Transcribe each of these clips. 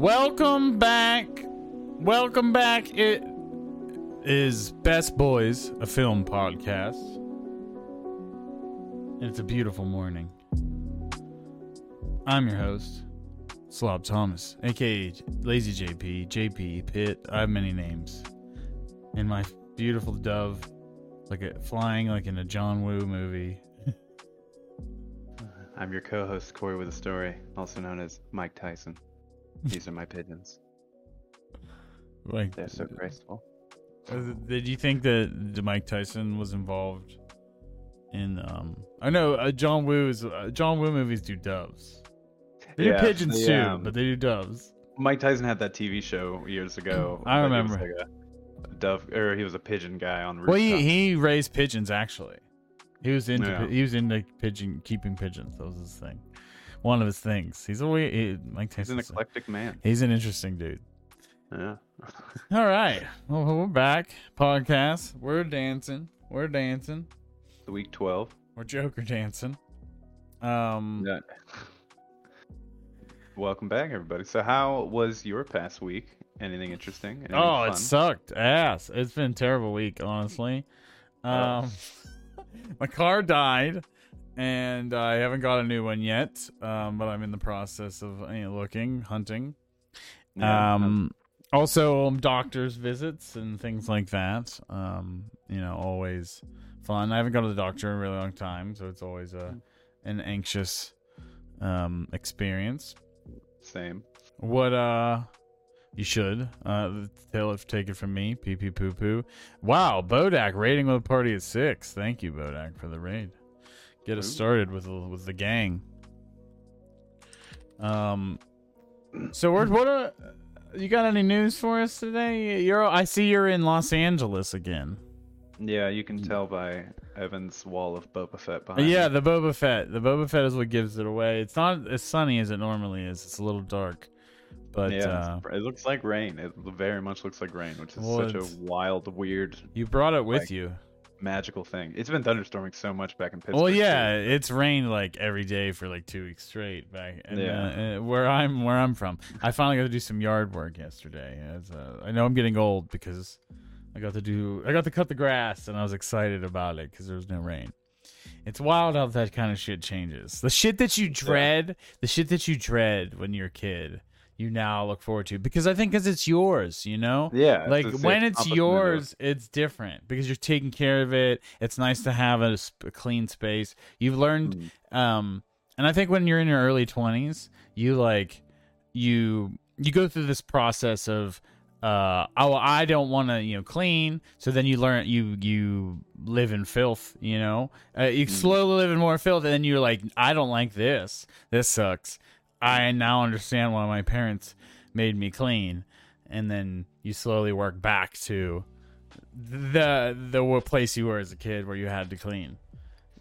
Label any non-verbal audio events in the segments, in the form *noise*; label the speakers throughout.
Speaker 1: Welcome back. Welcome back. It is Best Boys, a film podcast. And it's a beautiful morning. I'm your host, Slob Thomas, aka Lazy JP, JP Pitt. I have many names. And my beautiful dove, like a flying like in a John Woo movie.
Speaker 2: I'm your co-host Corey with a story, also known as Mike Tyson. These are my pigeons. *laughs*
Speaker 1: Like,
Speaker 2: They're so graceful.
Speaker 1: uh, did you think that Mike Tyson was involved in? Um, I know uh, John Woo's uh, John Woo movies do doves. They do pigeons
Speaker 2: the,
Speaker 1: too,
Speaker 2: um,
Speaker 1: but they do doves.
Speaker 2: Mike Tyson had that TV show years ago.
Speaker 1: I
Speaker 2: like, it was
Speaker 1: remember.
Speaker 2: like a dove, or he was a pigeon guy on.
Speaker 1: Well, he, he raised pigeons actually. He was into
Speaker 2: Yeah.
Speaker 1: he was into pigeon keeping pigeons. That was his thing. One of his things. He's always he, Mike
Speaker 2: He's an
Speaker 1: Tyson.
Speaker 2: eclectic man.
Speaker 1: He's an interesting dude.
Speaker 2: Yeah. *laughs*
Speaker 1: All right, well we're back. Podcast. We're dancing. We're dancing.
Speaker 2: the week twelve.
Speaker 1: We're Joker dancing. Um.
Speaker 2: Yeah. Welcome back, everybody. So, how was your past week? Anything interesting? Anything
Speaker 1: Oh, it sucked ass. It's been a terrible week, honestly. Um, *laughs* my car died, and I haven't got a new one yet. Um, but I'm in the process of you know, looking, hunting.
Speaker 2: Yeah,
Speaker 1: um, also um, doctor's visits and things like that. Um, you know, always fun. I haven't gone to the doctor in a really long time, so it's always a an anxious um experience.
Speaker 2: same.
Speaker 1: What uh you should. Uh tell it take it from me. Pee pee poo poo. Wow, Bodak raiding with a party at six. Thank you, Bodak, for the raid. Get us started with the- with the gang. Um so what what uh, you got any news for us today? You're I see you're in Los Angeles again.
Speaker 2: Yeah, you can tell by Evan's wall of Boba Fett behind.
Speaker 1: yeah, the Boba Fett. The Boba Fett is what gives it away. It's not as sunny as it normally is. It's a little dark. But
Speaker 2: yeah,
Speaker 1: uh
Speaker 2: it looks like rain. It very much looks like rain, which is
Speaker 1: Well,
Speaker 2: such a wild, weird,
Speaker 1: you brought it with
Speaker 2: like,
Speaker 1: you.
Speaker 2: Magical thing. It's been thunderstorming so much back in Pittsburgh.
Speaker 1: Well,
Speaker 2: too.
Speaker 1: yeah, it's rained like every day for like two weeks straight back. And,
Speaker 2: Yeah.
Speaker 1: uh, where I'm where I'm from, I finally got to do some yard work yesterday. As, uh, I know I'm getting old because I got to do I got to cut the grass and I was excited about it because there was no rain. It's wild how that kind of shit changes. The shit that you dread, the shit that you dread when you're a kid, you now look forward to? Because I think because it's yours, you know.
Speaker 2: Yeah,
Speaker 1: like
Speaker 2: a-
Speaker 1: when it's yours it's different because you're taking care of it. It's nice to have a, a clean space. You've learned
Speaker 2: Mm.
Speaker 1: um and i think when you're in your early 20s you like you you go through this process of uh oh i don't want to you know clean. So then you learn you you live in filth you know? Uh, you
Speaker 2: Mm.
Speaker 1: slowly live in more filth and then you're like i don't like this. This sucks i now understand why my parents made me clean and then you slowly work back to the the place you were as a kid where you had to clean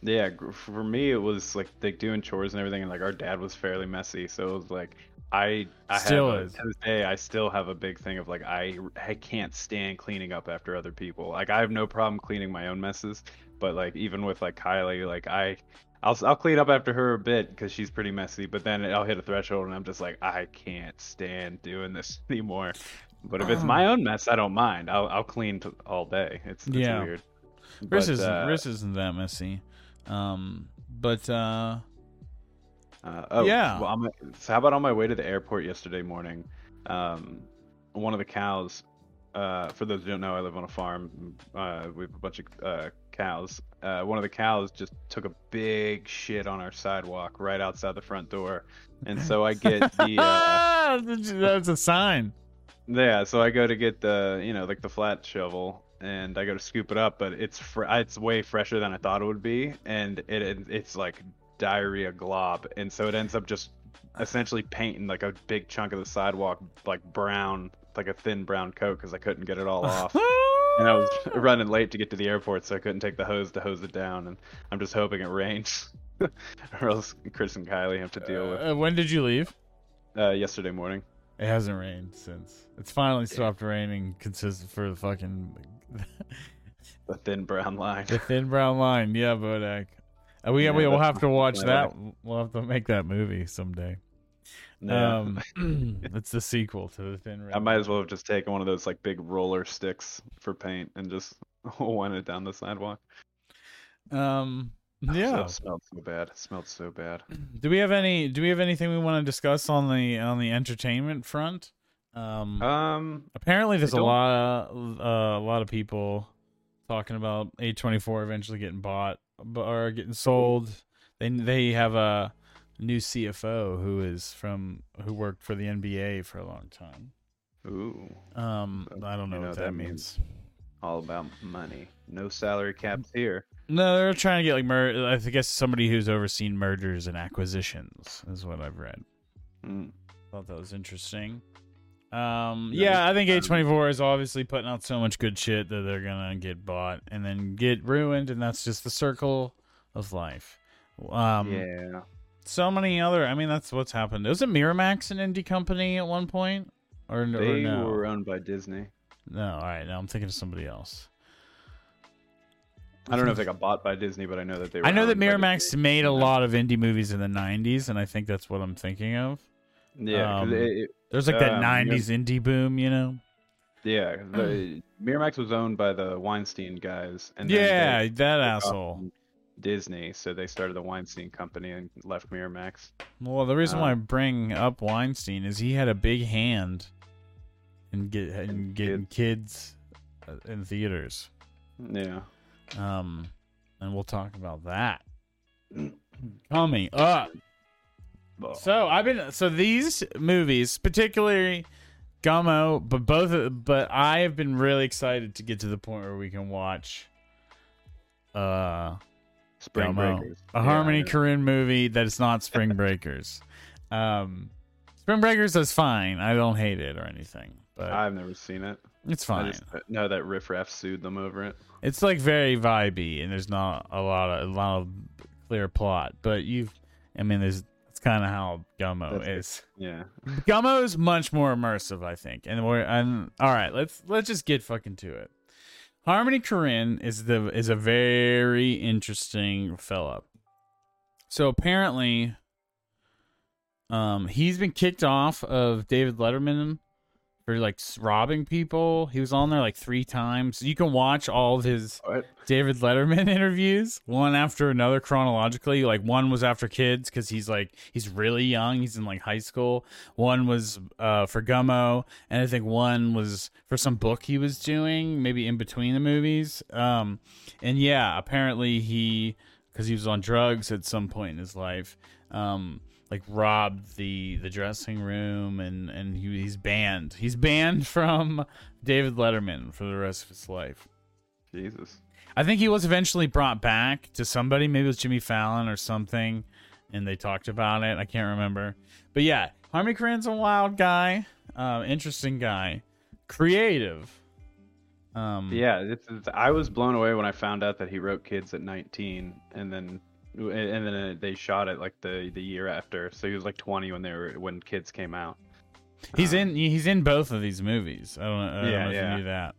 Speaker 2: Yeah, for me it was like like doing chores and everything, and like our dad was fairly messy, so it was like I I
Speaker 1: Still
Speaker 2: have
Speaker 1: is.
Speaker 2: to this day I still have a big thing of like I I can't stand cleaning up after other people. Like I have no problem cleaning my own messes, but like even with like Kylie, like I. I'll, I'll clean up after her a bit because she's pretty messy, but then I'll hit a threshold and I'm just like, I can't stand doing this *laughs* anymore. But if it's my own mess, I don't mind. I'll, I'll clean t- all day. It's, it's
Speaker 1: Yeah.
Speaker 2: weird.
Speaker 1: Riss
Speaker 2: But,
Speaker 1: isn't
Speaker 2: uh,
Speaker 1: Riss isn't that messy um but uh
Speaker 2: Uh, oh,
Speaker 1: Yeah.
Speaker 2: Well, on my, so how about on my way to the airport yesterday morning? Um, one of the cows. Uh, for those who don't know, I live on a farm. Uh, we have a bunch of uh, cows. Uh, one of the cows just took a big shit on our sidewalk right outside the front door, and so I get the. *laughs* Uh,
Speaker 1: that's a sign
Speaker 2: yeah, so I go to get the, you know, like the flat shovel, and I go to scoop it up, but it's fr- it's way fresher than I thought it would be, and it, it it's like diarrhea glob, and so it ends up just essentially painting like a big chunk of the sidewalk like brown, like a thin brown coat, because I couldn't get it all off. *laughs* And I was *laughs* running late to get to the airport, so I couldn't take the hose to hose it down. And I'm just hoping it rains, *laughs* or else Chris and Kylie have to deal with.
Speaker 1: Uh, when did you leave
Speaker 2: Uh, yesterday morning.
Speaker 1: it hasn't rained since it's finally stopped raining consistent for the fucking *laughs*
Speaker 2: The thin brown line.
Speaker 1: the thin brown line yeah bodak uh, we,
Speaker 2: Yeah,
Speaker 1: we will have to watch that we'll have to make that movie someday
Speaker 2: Yeah.
Speaker 1: Um, *clears throat* it's the sequel to the Thin Red.
Speaker 2: I might as well have just taken one of those like big roller sticks for paint and just *laughs* went it down the sidewalk.
Speaker 1: Um, yeah.
Speaker 2: it smelled so bad. It smelled so bad.
Speaker 1: Do we have any? Do we have anything we want to discuss on the on the entertainment front? Um,
Speaker 2: Um,
Speaker 1: apparently there's a lot of, uh, a lot of people talking about A24 eventually getting bought or getting sold. They they have a new CFO who is from who worked for the NBA for a long time.
Speaker 2: ooh,
Speaker 1: Um,
Speaker 2: So,
Speaker 1: I don't know
Speaker 2: you know
Speaker 1: what that
Speaker 2: that
Speaker 1: means.
Speaker 2: all about money. No salary caps here.
Speaker 1: No, they're trying to get like mer- I guess somebody who's overseen mergers and acquisitions is what I've read.
Speaker 2: Mm.
Speaker 1: Thought that was interesting. Um,
Speaker 2: Yeah,
Speaker 1: I think
Speaker 2: um,
Speaker 1: A24 is obviously putting out so much good shit that they're gonna get bought and then get ruined, and that's just the circle of life. Um,
Speaker 2: yeah.
Speaker 1: So many other. I mean, that's what's happened. Was it Miramax an indie company at one point, or, n- or
Speaker 2: They
Speaker 1: no?
Speaker 2: were owned by Disney.
Speaker 1: No, all right. Now I'm thinking of somebody else.
Speaker 2: I don't know if they got bought by Disney, but I know that they. Were
Speaker 1: I know that Miramax made a lot of indie movies in the '90s, and I think that's what I'm thinking of.
Speaker 2: Yeah,
Speaker 1: um,
Speaker 2: it- it-
Speaker 1: There's like that
Speaker 2: Um,
Speaker 1: '90s indie boom, you know.
Speaker 2: yeah. The, *sighs* Miramax was owned by the Weinstein guys, and
Speaker 1: yeah,
Speaker 2: they
Speaker 1: that
Speaker 2: off
Speaker 1: asshole.
Speaker 2: Disney, so they started the Weinstein Company and left Miramax.
Speaker 1: Well, the reason why I
Speaker 2: Um,
Speaker 1: bring up Weinstein is he had a big hand in get in
Speaker 2: In
Speaker 1: getting kids uh, in theaters.
Speaker 2: Yeah.
Speaker 1: Um, and we'll talk about that *clears throat* coming up. So I've been so these movies, particularly Gummo, but both, but I have been really excited to get to the point where we can watch uh
Speaker 2: Spring
Speaker 1: Gummo,
Speaker 2: Breakers.
Speaker 1: a
Speaker 2: Yeah,
Speaker 1: Harmony Korine movie that is not Spring *laughs* Breakers. um, Spring Breakers is fine. I don't hate it or anything, but
Speaker 2: I've never seen it.
Speaker 1: it's
Speaker 2: I
Speaker 1: fine.
Speaker 2: just know that Riff Raff sued them over it.
Speaker 1: It's like very vibey, and there's not a lot of a lot of clear plot. But you've, I mean, there's that's kind of how Gummo
Speaker 2: That's it.
Speaker 1: is.
Speaker 2: Yeah.
Speaker 1: Gummo is much more immersive, I think. And we're and all right, let's let's just get fucking to it. Harmony Korine is the is a very interesting fella. So apparently, um, he's been kicked off of David Letterman for like robbing people. He was on there like three times. You can watch all of his? David Letterman *laughs* interviews, one after another chronologically. Like one was after kids because he's like he's really young. He's in like high school. One was uh, for Gummo, and I think one was for some book he was doing, maybe in between the movies. Um, and yeah, apparently he because he was on drugs at some point in his life. Um, like robbed the the dressing room and and he, he's banned. He's banned from David Letterman for the rest of his life.
Speaker 2: Jesus.
Speaker 1: I think he was eventually brought back to somebody. Maybe it was Jimmy Fallon or something, and they talked about it. I can't remember. But yeah, Harmony Korine's a wild guy, uh, interesting guy, creative. Um,
Speaker 2: Yeah, it's, it's, I was blown away when I found out that he wrote Kids at 19, and then and then uh, they shot it like the the year after. So he was like 20 when they were when Kids came out.
Speaker 1: he's
Speaker 2: Um,
Speaker 1: in. He's in both of these movies. I don't. I don't
Speaker 2: Yeah,
Speaker 1: know if
Speaker 2: yeah.
Speaker 1: you knew that.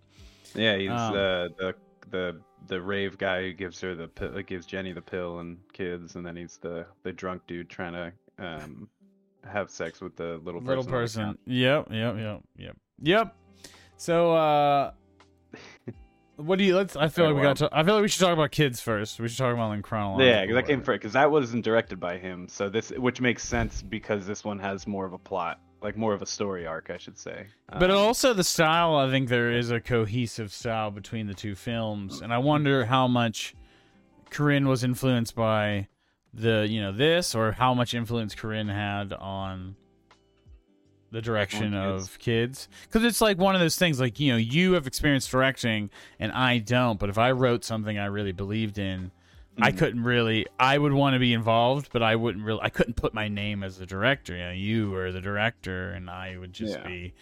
Speaker 2: Yeah, he's
Speaker 1: Um,
Speaker 2: the the the the rave guy who gives her the pill, gives Jenny the pill and kids, and then he's the the drunk dude trying to um have sex with the little
Speaker 1: Little
Speaker 2: person. on
Speaker 1: person. Yep. Yep. Yep. Yep. Yep. So, uh, *laughs* what do you? Let's. I feel like we got. to I feel like we should talk about kids first. We should talk about them chronologically.
Speaker 2: Yeah, because that came first. Because that wasn't directed by him, so this which makes sense because this one has more of a plot, like more of a story arc, I should say.
Speaker 1: But
Speaker 2: Um,
Speaker 1: also the style, I think there is a cohesive style between the two films, and I wonder how much Korine was influenced by the, you know, this, or how much influence Korine had on the direction
Speaker 2: On
Speaker 1: of kids. Because it's like one of those things, like you know, you have experienced directing, and I don't. But if I wrote something I really believed in. I
Speaker 2: Mhm.
Speaker 1: couldn't really. I would want to be involved, but I wouldn't really. I couldn't put my name as the director. You know, you were the director, and I would just
Speaker 2: Yeah.
Speaker 1: be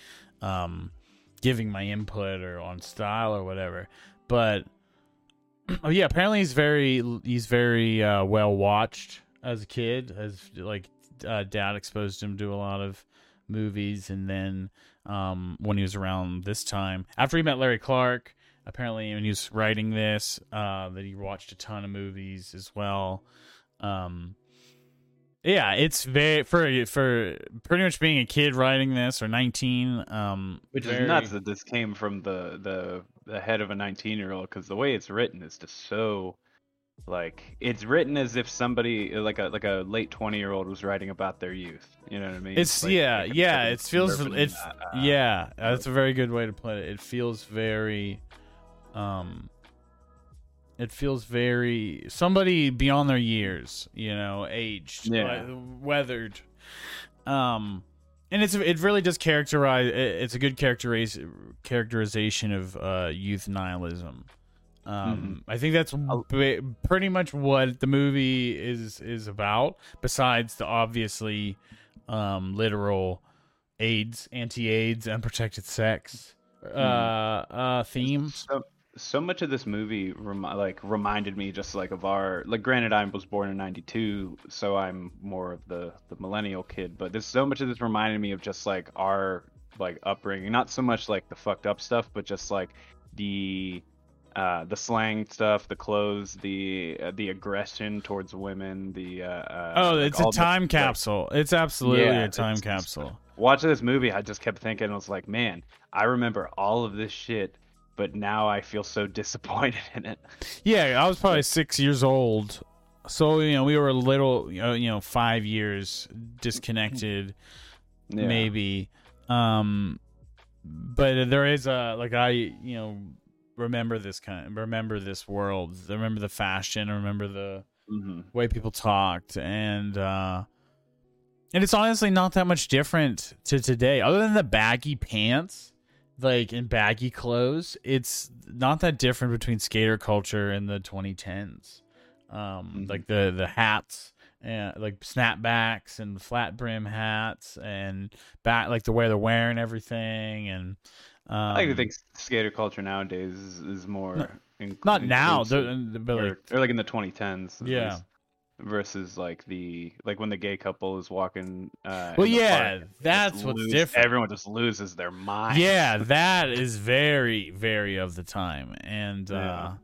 Speaker 1: um, giving my input or on style or whatever. But *clears throat* oh yeah, apparently he's very he's very uh, well watched as a kid. As like uh, dad exposed him to a lot of movies, and then um, when he was around this time, after he met Larry Clark, apparently when he was writing this, uh, that he watched a ton of movies as well. Um, yeah, it's very for for pretty much being a kid writing this or 19. Um,
Speaker 2: Which
Speaker 1: very-
Speaker 2: is nuts that this came from the the the head of a 19 year old because the way it's written is just so like it's written as if somebody like a like a late 20 year old was writing about their youth. You know what I mean?
Speaker 1: It's
Speaker 2: like,
Speaker 1: yeah,
Speaker 2: like
Speaker 1: yeah. It feels it's
Speaker 2: uh, uh,
Speaker 1: yeah. That's a very good way to put it. It feels very, um, it feels very somebody beyond their years. You know, aged,
Speaker 2: Yeah.
Speaker 1: like, weathered. Um, and it's it really does characterize. It's a good characteriz- characterization of uh, youth nihilism. Um, I think that's ba- pretty much what the movie is is about. Besides the obviously um, literal AIDS, anti-AIDS, unprotected sex uh, uh, theme.
Speaker 2: So, so much of this movie remi- like reminded me just like of our like granted I was born in 92 so I'm more of the the millennial kid but there's so much of this reminded me of just like our like upbringing not so much like the fucked up stuff but just like the uh, the slang stuff, the clothes, the uh, the aggression towards women, the uh, uh,
Speaker 1: Oh,
Speaker 2: like
Speaker 1: it's a time capsule. It's absolutely
Speaker 2: Yeah,
Speaker 1: a time capsule.
Speaker 2: watching this movie, I just kept thinking, I was like, man, I remember all of this shit, but now I feel so *laughs* disappointed in it.
Speaker 1: Yeah, I was probably six years old, so you know we were a little, you know, you know five years disconnected,
Speaker 2: Yeah.
Speaker 1: maybe. Um, but there is a like I you know remember this kind, remember this world, remember the fashion, remember the
Speaker 2: hmm
Speaker 1: way people talked, and uh, and it's honestly not that much different to today, other than the baggy pants. Like in baggy clothes, it's not that different between skater culture and the 2010s. Um,
Speaker 2: Mhm.
Speaker 1: like the the hats and like snapbacks and flat brim hats and back like the way they're wearing everything and um,
Speaker 2: I to think skater culture nowadays is, is more in-
Speaker 1: not now,
Speaker 2: inclusive,
Speaker 1: the, like
Speaker 2: or, or like in the 2010s.
Speaker 1: Yeah.
Speaker 2: least, versus like the like when the gay couple is walking. Uh,
Speaker 1: Well, yeah,
Speaker 2: park,
Speaker 1: that's what's
Speaker 2: lose-
Speaker 1: different.
Speaker 2: Everyone just loses their mind.
Speaker 1: yeah *laughs* that is very very of the time and uh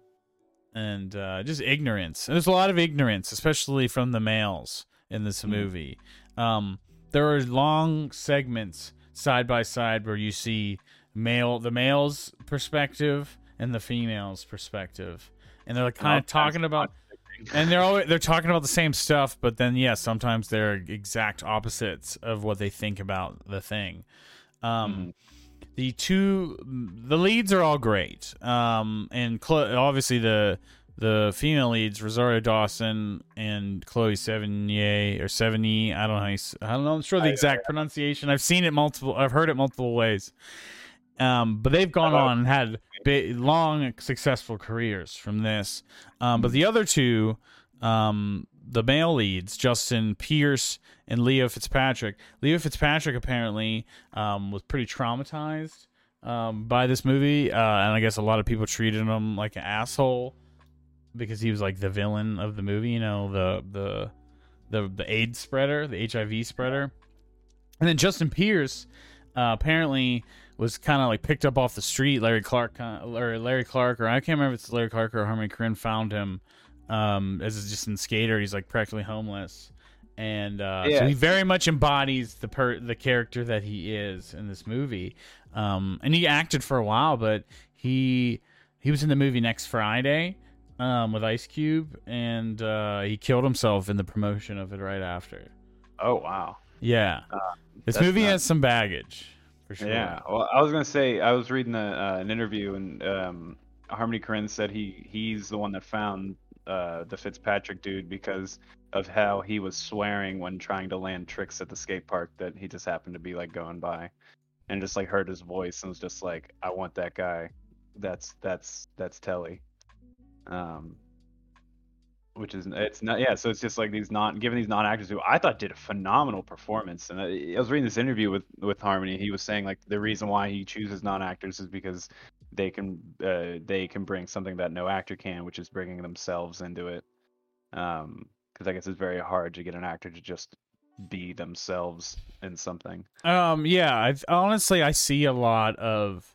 Speaker 1: and uh just ignorance and there's a lot of ignorance especially from the males in this
Speaker 2: Mm.
Speaker 1: movie um there are long segments side by side where you see male the male's perspective and the female's perspective. And they're like kind of talking about and they're always they're talking about the same stuff but then yeah sometimes they're exact opposites of what they think about the thing. Um the two the leads are all great. Um and obviously the the female leads rosario dawson and chloe sevigny or sevigny i don't know how you, i don't know i'm sure the exact pronunciation. I've seen it multiple i've heard it multiple ways um but they've gone on and had long successful careers from this. Um but the other two um the male leads justin pierce and leo fitzpatrick. Leo fitzpatrick apparently um was pretty traumatized um by this movie uh and i guess a lot of people treated him like an asshole because he was like the villain of the movie you know the the the the AIDS spreader, the HIV spreader. And then Justin Pierce uh, apparently was kind of like picked up off the street. Larry Clark, or Larry Clark, or I can't remember if it's Larry Clark or Harmony Korine found him um, as just in skater. He's like practically homeless, and uh, so he very much embodies the per the character that he is in this movie. Um, and he acted for a while, but he he was in the movie Next Friday um, with Ice Cube, and uh, he killed himself in the promotion of it right after.
Speaker 2: Oh wow.
Speaker 1: Yeah, this movie
Speaker 2: not-
Speaker 1: has some baggage for sure.
Speaker 2: Yeah. Well, I was gonna say I was reading a, uh, an interview and um, Harmony Korine said he he's the one that found uh, the Fitzpatrick dude because of how he was swearing when trying to land tricks at the skate park that he just happened to be like going by, and just like heard his voice and was just like, I want that guy. That's that's that's Telly. Um. Which is it's not yeah so it's just like these non given these non actors who I thought did a phenomenal performance and I, I was reading this interview with with Harmony he was saying like the reason why he chooses non actors is because they can uh, they can bring something that no actor can which is bringing themselves into it um because I guess it's very hard to get an actor to just be themselves in something.
Speaker 1: Um, yeah, I've honestly I see a lot of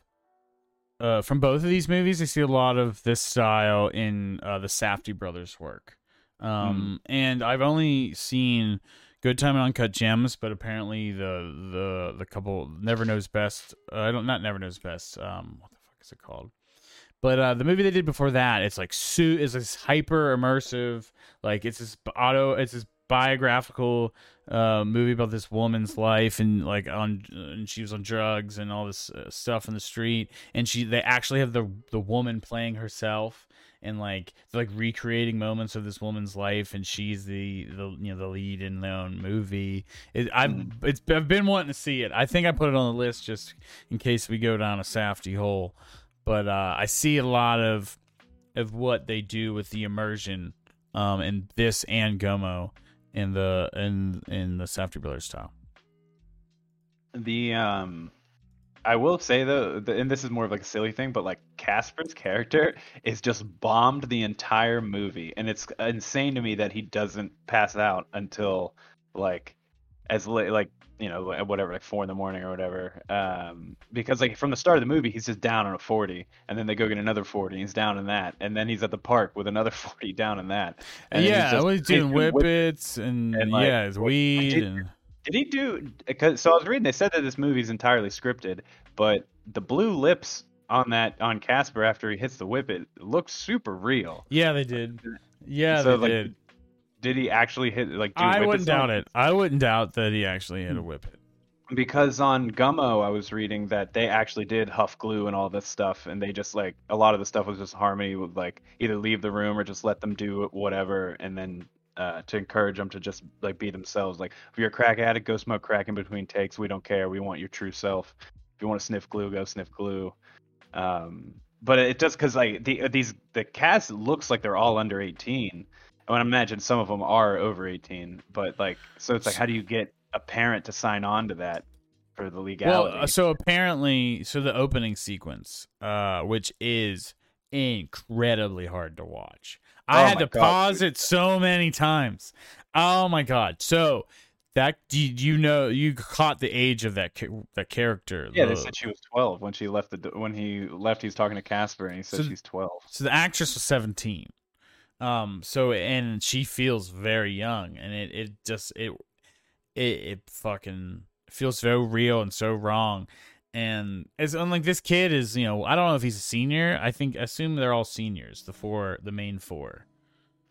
Speaker 1: uh from both of these movies. I see a lot of this style in uh, the Safdie brothers' work. Um, and I've only seen Good Time and Uncut Gems, but apparently the the the couple Never Knows Best. Uh, I don't not Never Knows Best. Um, what the fuck is it called? But uh, the movie they did before that, it's like suit is this hyper immersive, like it's this auto, it's this biographical uh, movie about this woman's life and like on and she was on drugs and all this uh, stuff in the street. And she they actually have the the woman playing herself and like like recreating moments of this woman's life. And she's the the you know the lead in their own movie. It, I've
Speaker 2: Mm-hmm.
Speaker 1: it's I've been wanting to see it. I think I put it on the list just in case we go down a Safdie hole. But uh, I see a lot of of what they do with the immersion um in this and Gummo in the in in the Safdie Brothers style.
Speaker 2: The um, I will say though, the, and this is more of like a silly thing, but like Casper's character is just bombed the entire movie, and it's insane to me that he doesn't pass out until like as late, like you know at whatever like four in the morning or whatever. Um, because like from the start of the movie, he's just down on a forty, and then they go get another forty, and he's down in that, and then he's at the park with another *laughs* forty down in that. And he's
Speaker 1: yeah,
Speaker 2: just
Speaker 1: well, he's doing
Speaker 2: taking
Speaker 1: whippets and,
Speaker 2: and, like,
Speaker 1: yeah, his weed
Speaker 2: did-
Speaker 1: and
Speaker 2: Did he do? Cause, so I was reading. They said that this movie's entirely scripted, but the blue lips on that on Casper after he hits the whip, it looks super real.
Speaker 1: yeah, they did. Yeah,
Speaker 2: so
Speaker 1: they
Speaker 2: like,
Speaker 1: did.
Speaker 2: Did he actually hit like? Do
Speaker 1: I wouldn't doubt it. I wouldn't doubt that he actually
Speaker 2: Hmm.
Speaker 1: had a whippet.
Speaker 2: Because on Gummo, I was reading that they actually did huff glue and all this stuff, and they just like a lot of the stuff was just harmony with like either leave the room or just let them do whatever, and then uh, to encourage them to just like be themselves. Like if you're a crack addict, go smoke crack in between takes. We don't care. We want your true self. If you want to sniff glue, go sniff glue. Um, but it does because like the these the cast looks like they're all under 18. I would imagine some of them are over 18, but like so it's like how do you get a parent to sign on to that for the
Speaker 1: Well,
Speaker 2: legality?
Speaker 1: uh, so apparently, so the opening sequence, uh, which is incredibly hard to watch. I
Speaker 2: Oh
Speaker 1: had to
Speaker 2: God,
Speaker 1: pause it so many times. Oh my god! So that did you know you caught the age of that that character?
Speaker 2: yeah, they said she was 12 when she left the when he left. He was talking to Casper and he said
Speaker 1: So-
Speaker 2: she's 12.
Speaker 1: So the actress was 17. Um so and she feels very young and it it just it it, it fucking feels so real and so wrong. And it's unlike this kid is, you know, I don't know if he's a senior. I think assume they're all seniors, the four the main four.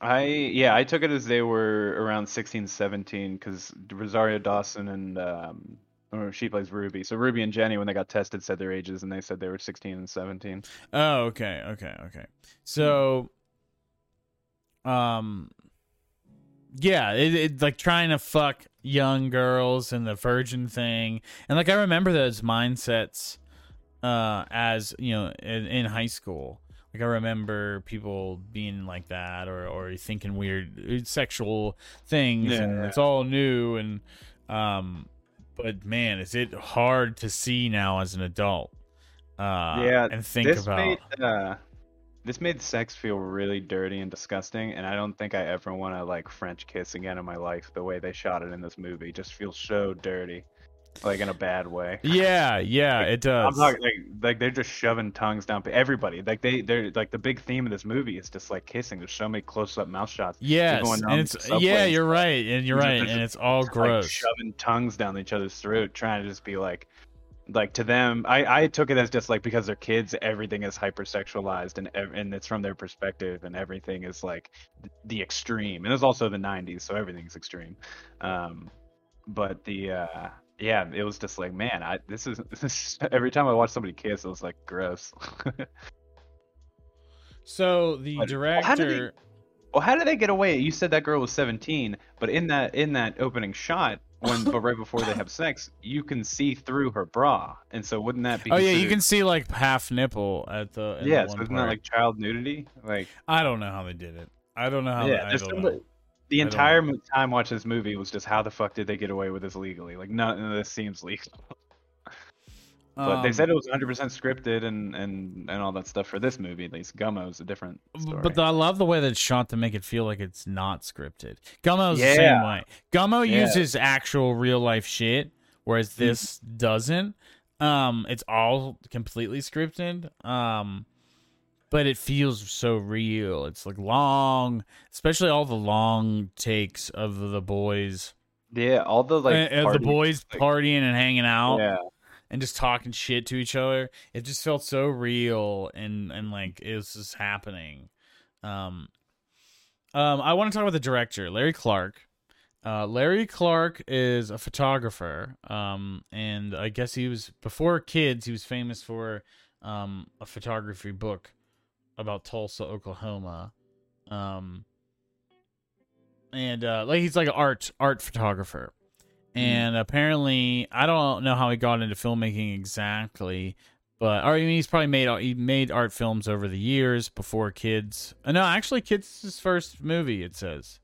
Speaker 2: I yeah, I took it as they were around 16, 17 because Rosario Dawson and um, or she plays Ruby. So Ruby and Jenny, when they got tested, said their ages and they said they were 16 and 17.
Speaker 1: Oh, okay, okay, okay. So, um, yeah, it, it like trying to fuck young girls and the virgin thing, and like I remember those mindsets, uh, as you know, in, in high school. Like I remember people being like that, or or thinking weird sexual things, and
Speaker 2: Yeah.
Speaker 1: it's all new. And um, but man, is it hard to see now as an adult? Uh,
Speaker 2: Yeah,
Speaker 1: and think about.
Speaker 2: made uh, this made sex feel really dirty and disgusting, and I don't think I ever want to like French kiss again in my life. The way they shot it in this movie just feels so dirty, like in a bad way.
Speaker 1: Yeah, yeah, it does.
Speaker 2: I'm talking like like they're just shoving tongues down everybody. Like they they're like the big theme of this movie is just like kissing. There's so many close up mouth shots.
Speaker 1: yes,
Speaker 2: down
Speaker 1: and it's yeah, you're right, and you're right, and it's all
Speaker 2: like,
Speaker 1: gross.
Speaker 2: shoving tongues down each other's throat, trying to just be like, like to them. I I took it as just like because they're kids, everything is hypersexualized and and it's from their perspective, and everything is like the extreme. And it's also the '90s, so everything's extreme. Um, but the uh yeah, it was just like, man, I this is, *laughs* this is every time I watch somebody kiss, it was like gross. *laughs*
Speaker 1: so the
Speaker 2: But- well, how they-
Speaker 1: director,
Speaker 2: Well, how did they get away? You said that girl was 17, but in that in that opening shot, when but right before they *laughs* have sex, you can see through her bra, and so wouldn't that be?
Speaker 1: oh yeah, you can see like half nipple at the
Speaker 2: Yeah, so isn't
Speaker 1: part.
Speaker 2: that like child nudity? Like,
Speaker 1: I don't know how they did it. I don't know how.
Speaker 2: yeah,
Speaker 1: don't know.
Speaker 2: the entire time watching this movie was just how the fuck did they get away with this legally? Like, none of this seems legal. But they
Speaker 1: Um,
Speaker 2: said it was 100% scripted and and and all that stuff for this movie. At least Gummo's a different story.
Speaker 1: But I love the way that it's shot to make it feel like it's not scripted. Gummo's the same way. Gummo
Speaker 2: Yeah.
Speaker 1: uses actual real life shit, whereas this doesn't. Um, it's all completely scripted. Um, but it feels so real. It's like long, especially all the long takes of the boys
Speaker 2: Yeah, all the like
Speaker 1: and the boys
Speaker 2: like,
Speaker 1: partying and hanging out
Speaker 2: Yeah,
Speaker 1: and just talking shit to each other. It just felt so real and and like it was just happening. Um, um, I want to talk about the director, Larry Clark. Uh, Larry Clark is a photographer. Um, and I guess he was before kids. He was famous for um a photography book about Tulsa, Oklahoma. Um, and uh, like he's like an art art photographer and apparently I don't know how he got into filmmaking exactly, but or I mean he's probably made he made art films over the years before Kids. Uh, no, actually, Kids is his first movie. It says,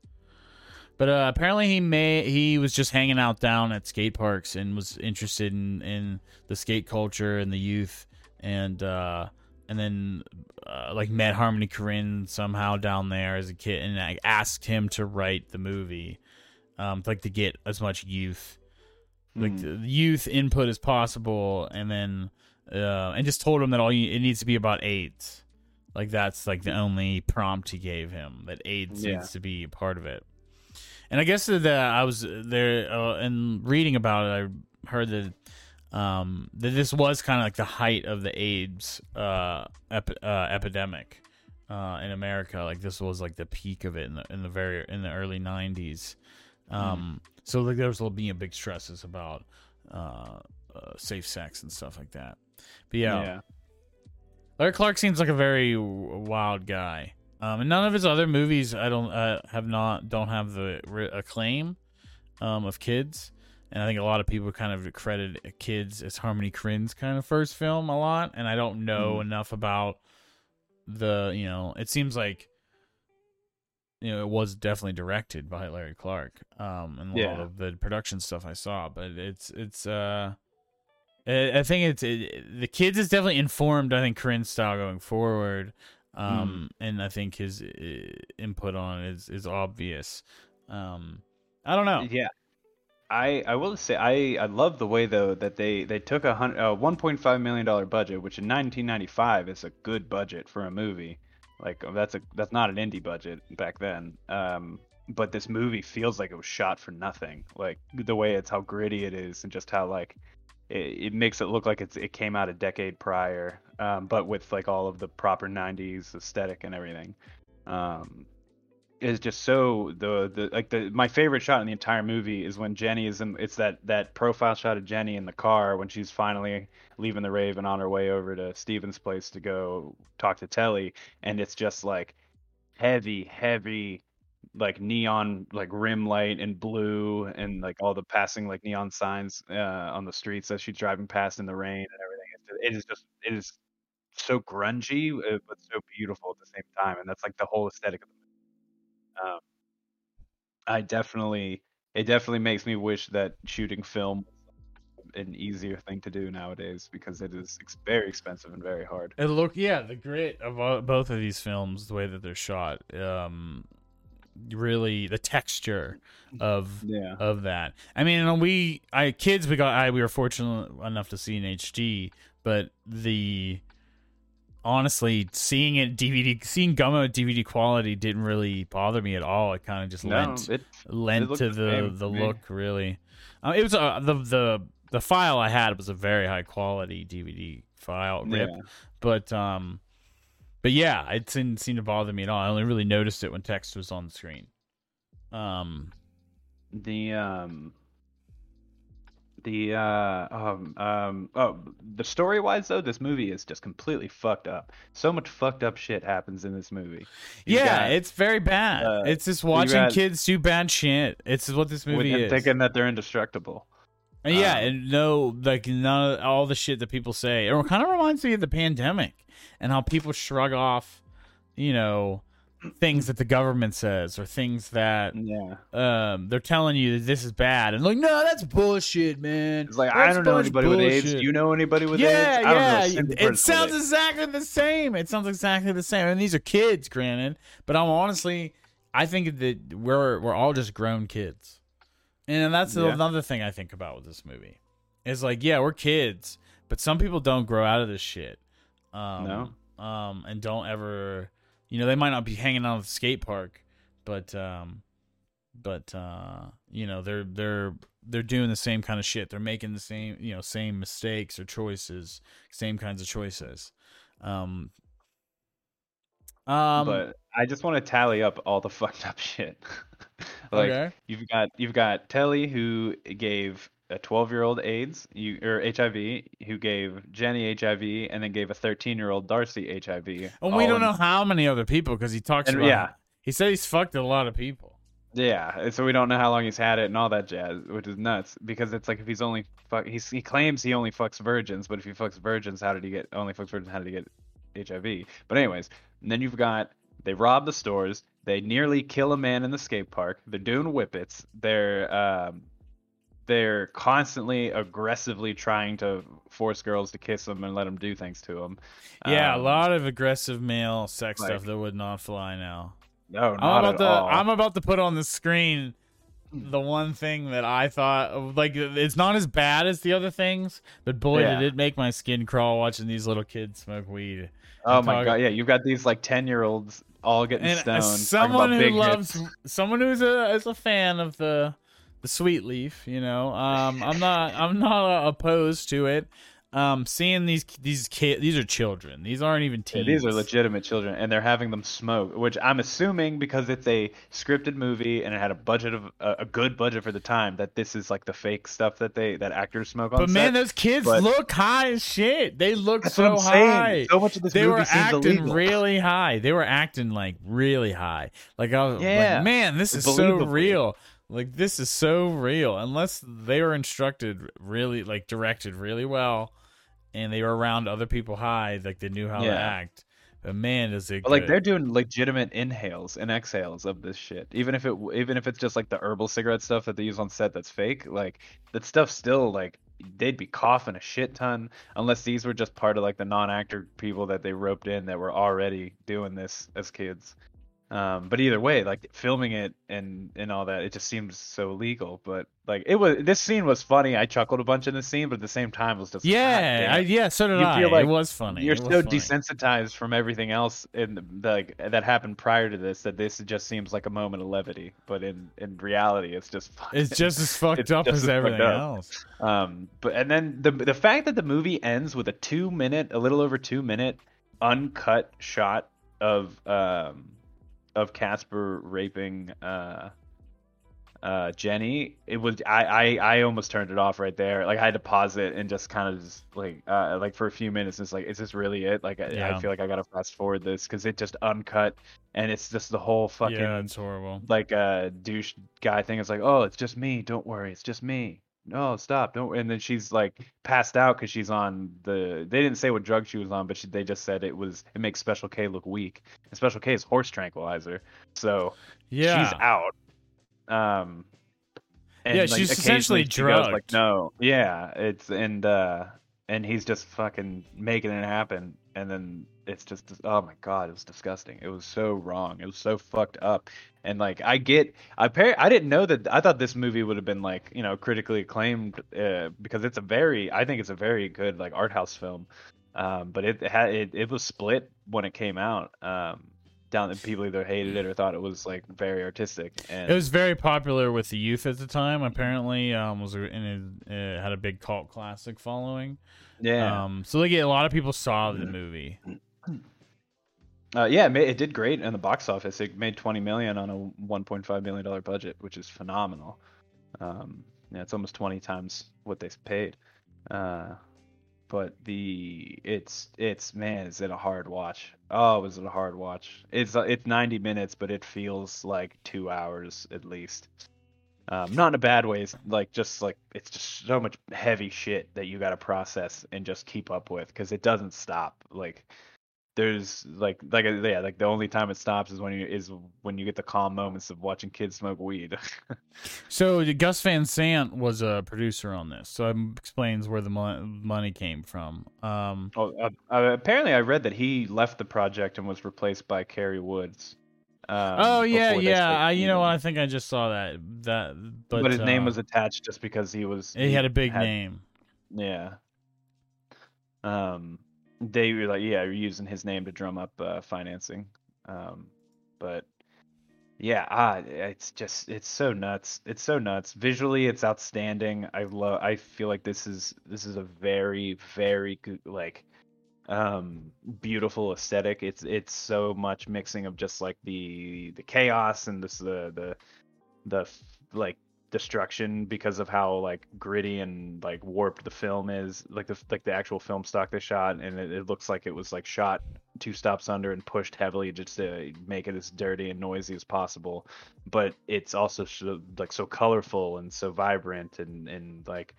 Speaker 1: but uh, apparently he may he was just hanging out down at skate parks and was interested in in the skate culture and the youth and uh and then uh, like met Harmony Korine somehow down there as a kid and asked him to write the movie um, like to get as much youth, like
Speaker 2: Mm.
Speaker 1: youth input as possible, and then uh, and just told him that all you, it needs to be about AIDS. Like that's like the only prompt he gave him that AIDS
Speaker 2: Yeah.
Speaker 1: needs to be a part of it. And I guess that I was there uh, and reading about it, I heard that um, that this was kind of like the height of the AIDS uh, ep- uh, epidemic uh, in America. Like this was like the peak of it in the in the very in the early '90s. Um, So like there was being a big stresses about uh, uh, safe sex and stuff like that. But yeah,
Speaker 2: yeah.
Speaker 1: Larry Clark seems like a very wild guy. Um, and none of his other movies I don't uh, have not don't have the re- acclaim um, of kids. And I think a lot of people kind of credit kids as Harmony Korine's kind of first film a lot. And I don't know enough about the you know. It seems like you know it was definitely directed by Larry Clark. Um, and a lot of the production stuff I saw, but it's it's uh. I think it's it, the kids is definitely informed. I think Korine's style going forward, um, and I think his uh, input on it is is obvious. Um, I don't know.
Speaker 2: Yeah. I, I will say I, I love the way though that they, they took a hun- uh, 1.5 million dollar budget, which in 1995 is a good budget for a movie. Like that's a that's not an indie budget back then. Um, but this movie feels like it was shot for nothing. Like the way it's how gritty it is and just how like it, it makes it look like it's it came out a decade prior, um, but with like all of the proper 90s aesthetic and everything. Um, is just so the the like the my favorite shot in the entire movie is when Jenny is in it's that that profile shot of Jenny in the car when she's finally leaving the rave and on her way over to Steven's place to go talk to Telly and it's just like heavy heavy like neon like rim light and blue and like all the passing like neon signs uh, on the streets as she's driving past in the rain and everything. It is just it is so grungy uh, but so beautiful at the same time and that's like the whole aesthetic of the um, I definitely it definitely makes me wish that shooting film an easier thing to do nowadays because it is ex- very expensive and very hard.
Speaker 1: It look yeah, the grit of all, both of these films, the way that they're shot, um, really the texture of
Speaker 2: Yeah.
Speaker 1: of that. I mean, we I kids we got I we were fortunate enough to see in HD, but the honestly seeing it DVD seeing Gummo DVD quality didn't really bother me at all. It kind of just
Speaker 2: No,
Speaker 1: lent
Speaker 2: it
Speaker 1: lent
Speaker 2: looked
Speaker 1: to
Speaker 2: the
Speaker 1: the the look really. Uh, it was uh, the the the file I had was a very high quality DVD file rip,
Speaker 2: Yeah.
Speaker 1: but um, but yeah, it didn't seem to bother me at all. I only really noticed it when text was on the screen. Um,
Speaker 2: the um the uh um um oh the story wise though this movie is just completely fucked up so much fucked up shit happens in this movie You
Speaker 1: yeah,
Speaker 2: got-
Speaker 1: it's very bad.
Speaker 2: uh,
Speaker 1: it's just watching
Speaker 2: got-
Speaker 1: kids do bad shit. It's what this movie is.
Speaker 2: thinking that they're indestructible
Speaker 1: And yeah,
Speaker 2: Um,
Speaker 1: and no, like none of all the shit that people say. It kind of reminds me of the pandemic and how people shrug off, you know, things that the government says or things that
Speaker 2: yeah.
Speaker 1: um they're telling you that this is bad. And like no that's bullshit man.
Speaker 2: It's like i don't know anybody with aids. do you know anybody with
Speaker 1: yeah
Speaker 2: aids? I don't know
Speaker 1: yeah.
Speaker 2: a
Speaker 1: it sounds exactly the same. It sounds exactly the same. And these are kids granted. But i'm honestly i think that we're we're all just grown kids. And that's
Speaker 2: Yeah.
Speaker 1: another thing i think about with this movie. Is like yeah we're kids but some people don't grow out of this shit. Um
Speaker 2: No.
Speaker 1: um and don't ever you know they might not be hanging out at the skate park but um but uh, you know they're they're they're doing the same kind of shit. They're making the same you know same mistakes or choices, same kinds of choices. Um, um,
Speaker 2: but I just want to tally up all the *laughs* fucked up shit. *laughs* like
Speaker 1: okay.
Speaker 2: you've got you've got Telly who gave a 12 year old AIDS, you or HIV, who gave Jenny HIV, and then gave a 13 year old Darcy HIV.
Speaker 1: and we don't
Speaker 2: in-
Speaker 1: know how many other people because he talks
Speaker 2: And,
Speaker 1: about.
Speaker 2: yeah.
Speaker 1: He said he's fucked a lot of people.
Speaker 2: Yeah, so we don't know how long he's had it and all that jazz, which is nuts because it's like if he's only fuck, he's, he claims he only fucks virgins, but if he fucks virgins, how did he get only fucks virgins? How did he get HIV? But anyways, and then you've got they rob the stores, they nearly kill a man in the skate park, they're doing whippets, they're um, they're constantly aggressively trying to force girls to kiss them and let them do things to them.
Speaker 1: Yeah, a
Speaker 2: Um,
Speaker 1: lot of aggressive male sex
Speaker 2: like-
Speaker 1: stuff that would not fly now.
Speaker 2: No,
Speaker 1: I'm
Speaker 2: not
Speaker 1: about
Speaker 2: at
Speaker 1: to
Speaker 2: all.
Speaker 1: I'm about to put on the screen the one thing that I thought like it's not as bad as the other things, but boy
Speaker 2: Yeah.
Speaker 1: did it make my skin crawl watching these little kids smoke weed.
Speaker 2: oh
Speaker 1: I'm
Speaker 2: my god, yeah, you've got these like ten year olds all getting
Speaker 1: And
Speaker 2: stoned.
Speaker 1: someone who loves
Speaker 2: hits.
Speaker 1: someone who's a is a fan of the the sweet leaf, you know, um, I'm not I'm not uh, opposed to it. Um, seeing these these kids, these are children. These aren't even
Speaker 2: Yeah,
Speaker 1: teens.
Speaker 2: these are legitimate children, and they're having them smoke, which I'm assuming because it's a scripted movie and it had a budget of a, a good budget for the time that this is like the fake stuff that they that actors smoke on
Speaker 1: But
Speaker 2: set.
Speaker 1: man, those kids
Speaker 2: but-
Speaker 1: look high as shit. They look so high.
Speaker 2: So much of this
Speaker 1: they were acting
Speaker 2: illegal.
Speaker 1: really high. They were acting like really high. Like I was
Speaker 2: Yeah.
Speaker 1: like, man, this is so real. Like this is so real. Unless they were instructed really, like directed really well, and they were around other people high, like they knew how to act. But man, is it
Speaker 2: like they're doing legitimate inhales and exhales of this shit. Even if it even if it's just like the herbal cigarette stuff that they use on set that's fake, like that stuff still like they'd be coughing a shit ton unless these were just part of like the non-actor people that they roped in that were already doing this as kids. Um, but either way, like filming it and and all that, it just seems so legal. But like it was, this scene was funny. I chuckled a bunch in the scene, but at the same time, it was just
Speaker 1: yeah, I, yeah. So did
Speaker 2: You
Speaker 1: I.
Speaker 2: feel like
Speaker 1: it was funny.
Speaker 2: You're
Speaker 1: was
Speaker 2: so
Speaker 1: funny.
Speaker 2: desensitized from everything else in the, like that happened prior to this that this just seems like a moment of levity. But in in reality, it's just *laughs* fucking,
Speaker 1: It's just as fucked
Speaker 2: It's
Speaker 1: up as
Speaker 2: as
Speaker 1: everything
Speaker 2: up.
Speaker 1: else.
Speaker 2: um. But and then the the fact that the movie ends with a two minute, a little over two minute, uncut shot of um of Casper raping uh uh Jenny it was I, I I almost turned it off right there. Like I had to pause it and just kind of just like uh like for a few minutes it's like is this really it? Like I,
Speaker 1: Yeah.
Speaker 2: I feel like I gotta fast forward this because it just uncut and it's just the whole fucking
Speaker 1: yeah, it's horrible.
Speaker 2: like uh douche guy thing. It's like oh it's just me. Don't worry. It's just me no stop don't and then she's like passed out because she's on the they didn't say what drug she was on but she, they just said it was it makes special k look weak and special k is horse tranquilizer so
Speaker 1: Yeah,
Speaker 2: she's out um and,
Speaker 1: Yeah,
Speaker 2: like,
Speaker 1: she's essentially
Speaker 2: she goes, like
Speaker 1: drugged.
Speaker 2: no yeah it's and uh and he's just fucking making it happen and then it's just oh my god it was disgusting. It was so wrong. It was so fucked up. And like i get i par- i didn't know that i thought this movie would have been like you know critically acclaimed uh, because it's a very i think it's a very good like art house film. Um but it had it, it was split when it came out. Um down that people either hated it or thought it was like very artistic and
Speaker 1: It was very popular with the youth at the time. Apparently, um, was a, and it, had a big cult classic following.
Speaker 2: yeah
Speaker 1: Um, so like a lot of people saw the movie.
Speaker 2: Uh, yeah, it, ma- it did great in the box office. It made 20 million on a 1.5 million dollar budget, which is phenomenal. Um, yeah, it's almost 20 times what they paid. Uh, but the it's it's man, is it a hard watch? Oh, is it a hard watch? It's uh, it's 90 minutes, but it feels like two hours at least. Um, not in a bad way. It's like just like it's just so much heavy shit that you got to process and just keep up with because it doesn't stop. Like there's like like uh, yeah like the only time it stops is when you is when you get the calm moments of watching kids smoke weed. *laughs*
Speaker 1: So Gus Van Sant was a producer on this, so it explains where the mo- money came from. Um,
Speaker 2: oh, uh, uh, apparently I read that he left the project and was replaced by Cary Woods. Um,
Speaker 1: oh yeah, yeah. I, you know what? I think I just saw that. That, but,
Speaker 2: But, his name
Speaker 1: uh,
Speaker 2: was attached just because he was
Speaker 1: He had a big
Speaker 2: had-
Speaker 1: name.
Speaker 2: Yeah. Um, they were like, yeah, you're using his name to drum up uh, financing. Um, but Yeah, ah, it's just it's so nuts. It's so nuts. Visually, it's outstanding. I love. I feel like this is this is a very very good like um beautiful aesthetic. It's it's so much mixing of just like the the chaos and this the the the like destruction because of how like gritty and like warped the film is like the like the actual film stock they shot and it, it looks like it was like shot two stops under and pushed heavily just to make it as dirty and noisy as possible but it's also so, like so colorful and so vibrant and and like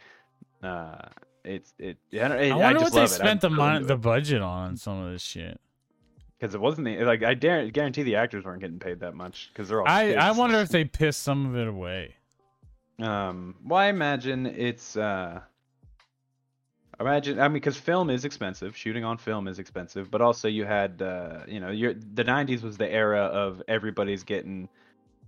Speaker 2: uh it's it, I, don't-
Speaker 1: I
Speaker 2: I
Speaker 1: wonder
Speaker 2: just
Speaker 1: what they
Speaker 2: it.
Speaker 1: spent the
Speaker 2: I'm
Speaker 1: mon- the budget on some of this shit.
Speaker 2: because it wasn't the, like I dare guarantee the actors weren't getting paid that much because they're all.
Speaker 1: I I wonder if they pissed some of it away.
Speaker 2: Um, well, I imagine it's uh, imagine I mean because film is expensive, shooting on film is expensive, but also you had uh, you know, your the '90s was the era of everybody's getting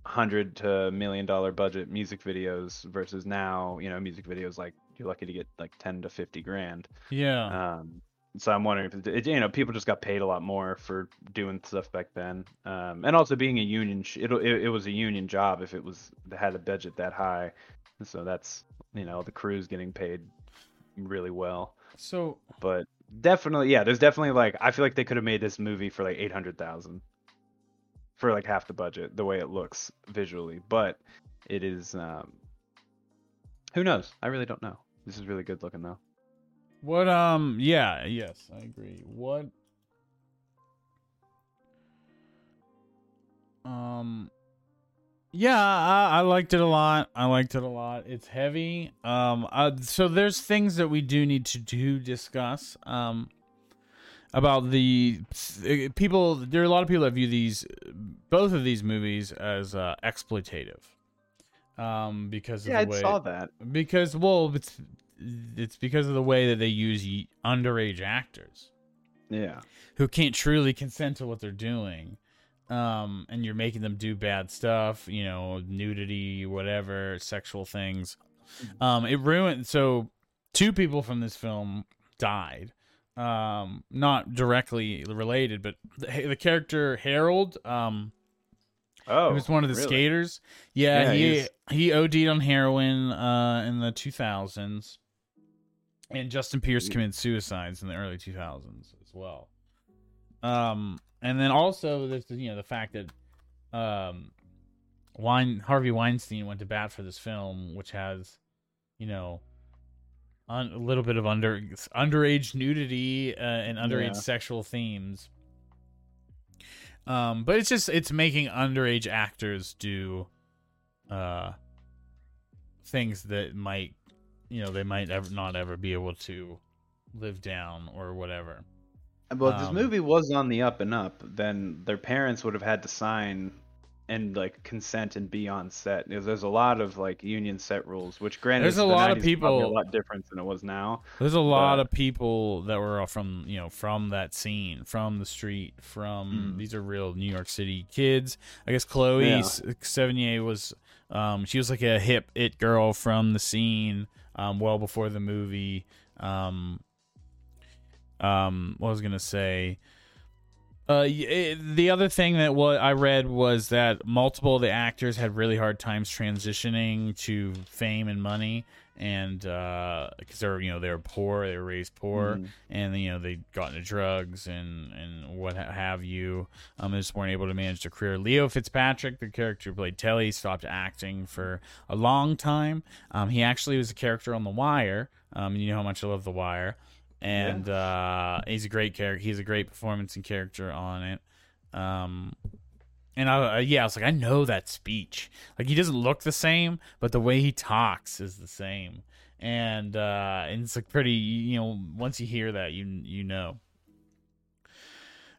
Speaker 2: hundred to million dollar budget music videos versus now, you know, music videos like you're lucky to get like ten to fifty grand.
Speaker 1: Yeah.
Speaker 2: Um, so I'm wondering if it, you know people just got paid a lot more for doing stuff back then, um, and also being a union, sh- it, it it was a union job if it was had a budget that high, so that's you know the crew's getting paid really well,
Speaker 1: so
Speaker 2: but definitely yeah, there's definitely like I feel like they could have made this movie for like eight hundred thousand, for like half the budget the way it looks visually, but it is um, who knows? I really don't know. This is really good looking though.
Speaker 1: What um yeah, yes, I agree. What um yeah, I, I liked it a lot. I liked it a lot. It's heavy. Um uh, so there's things that we do need to do discuss. Um about the people there are a lot of people that view these both of these movies as uh exploitative. Um because of
Speaker 2: Yeah, I
Speaker 1: the way
Speaker 2: saw that.
Speaker 1: because well it's it's because of the way that they use underage actors
Speaker 2: Yeah.
Speaker 1: who can't truly consent to what they're doing um and you're making them do bad stuff you know nudity whatever sexual things um it ruined so two people from this film died um not directly related but the, the character harold um
Speaker 2: Oh,
Speaker 1: he was one of the
Speaker 2: really?
Speaker 1: skaters. Yeah,
Speaker 2: Yeah,
Speaker 1: he
Speaker 2: he's-
Speaker 1: he OD'd on heroin uh, in the 2000s, and Justin Pierce committed suicides in the early 2000s as well. Um, and then also there's the, you know the fact that um, Wein Harvey Weinstein went to bat for this film, which has you know un, a little bit of under underage nudity uh, and underage
Speaker 2: Yeah.
Speaker 1: sexual themes. Um, but it's just it's making underage actors do uh things that might you know they might ever not ever be able to live down or whatever.
Speaker 2: Well, if this
Speaker 1: Um,
Speaker 2: movie was on the up and up, then their parents would have had to sign and like consent and be on set. Because there's a lot of like union set rules, which granted,
Speaker 1: There's a
Speaker 2: the
Speaker 1: lot of
Speaker 2: 90s is
Speaker 1: people-
Speaker 2: a lot different than it was now.
Speaker 1: There's a lot
Speaker 2: But-
Speaker 1: of people that were from you know from that scene, from the street, from
Speaker 2: Mm.
Speaker 1: these are real New York City kids. I guess Chloe
Speaker 2: Yeah.
Speaker 1: Sevigny was um she was like a hip it girl from the scene um well before the movie. Um um what was gonna say uh, eh, the other thing that what I read was that multiple of the actors had really hard times transitioning to fame and money, and because they're you know they were poor, they were raised poor,
Speaker 2: Mhm.
Speaker 1: and you know they got into drugs and and what have you. Um, they just weren't able to manage their career. Leo Fitzpatrick, the character who played Telly, stopped acting for a long time. Um, he actually was a character on The Wire. Um, you know how much I love The Wire and uh, he's a great character. He's a great performance and character on it. Um, and I, uh, yeah, I was like, I know that speech. Like he doesn't look the same, but the way he talks is the same. And uh, and it's like pretty. You know, once you hear that, you you know.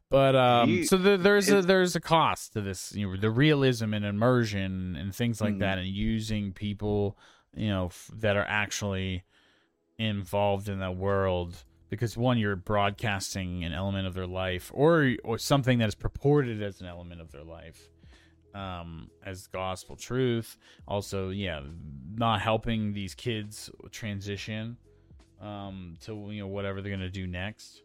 Speaker 1: But um,
Speaker 2: He-
Speaker 1: so the, there's a there's a cost to this. You know, the realism and immersion and things like
Speaker 2: Mhm.
Speaker 1: that, and using people, you know, f- that are actually involved in that world because one you're broadcasting an element of their life or or something that is purported as an element of their life um as gospel truth. Also yeah not helping these kids transition um to you know whatever they're going to do next.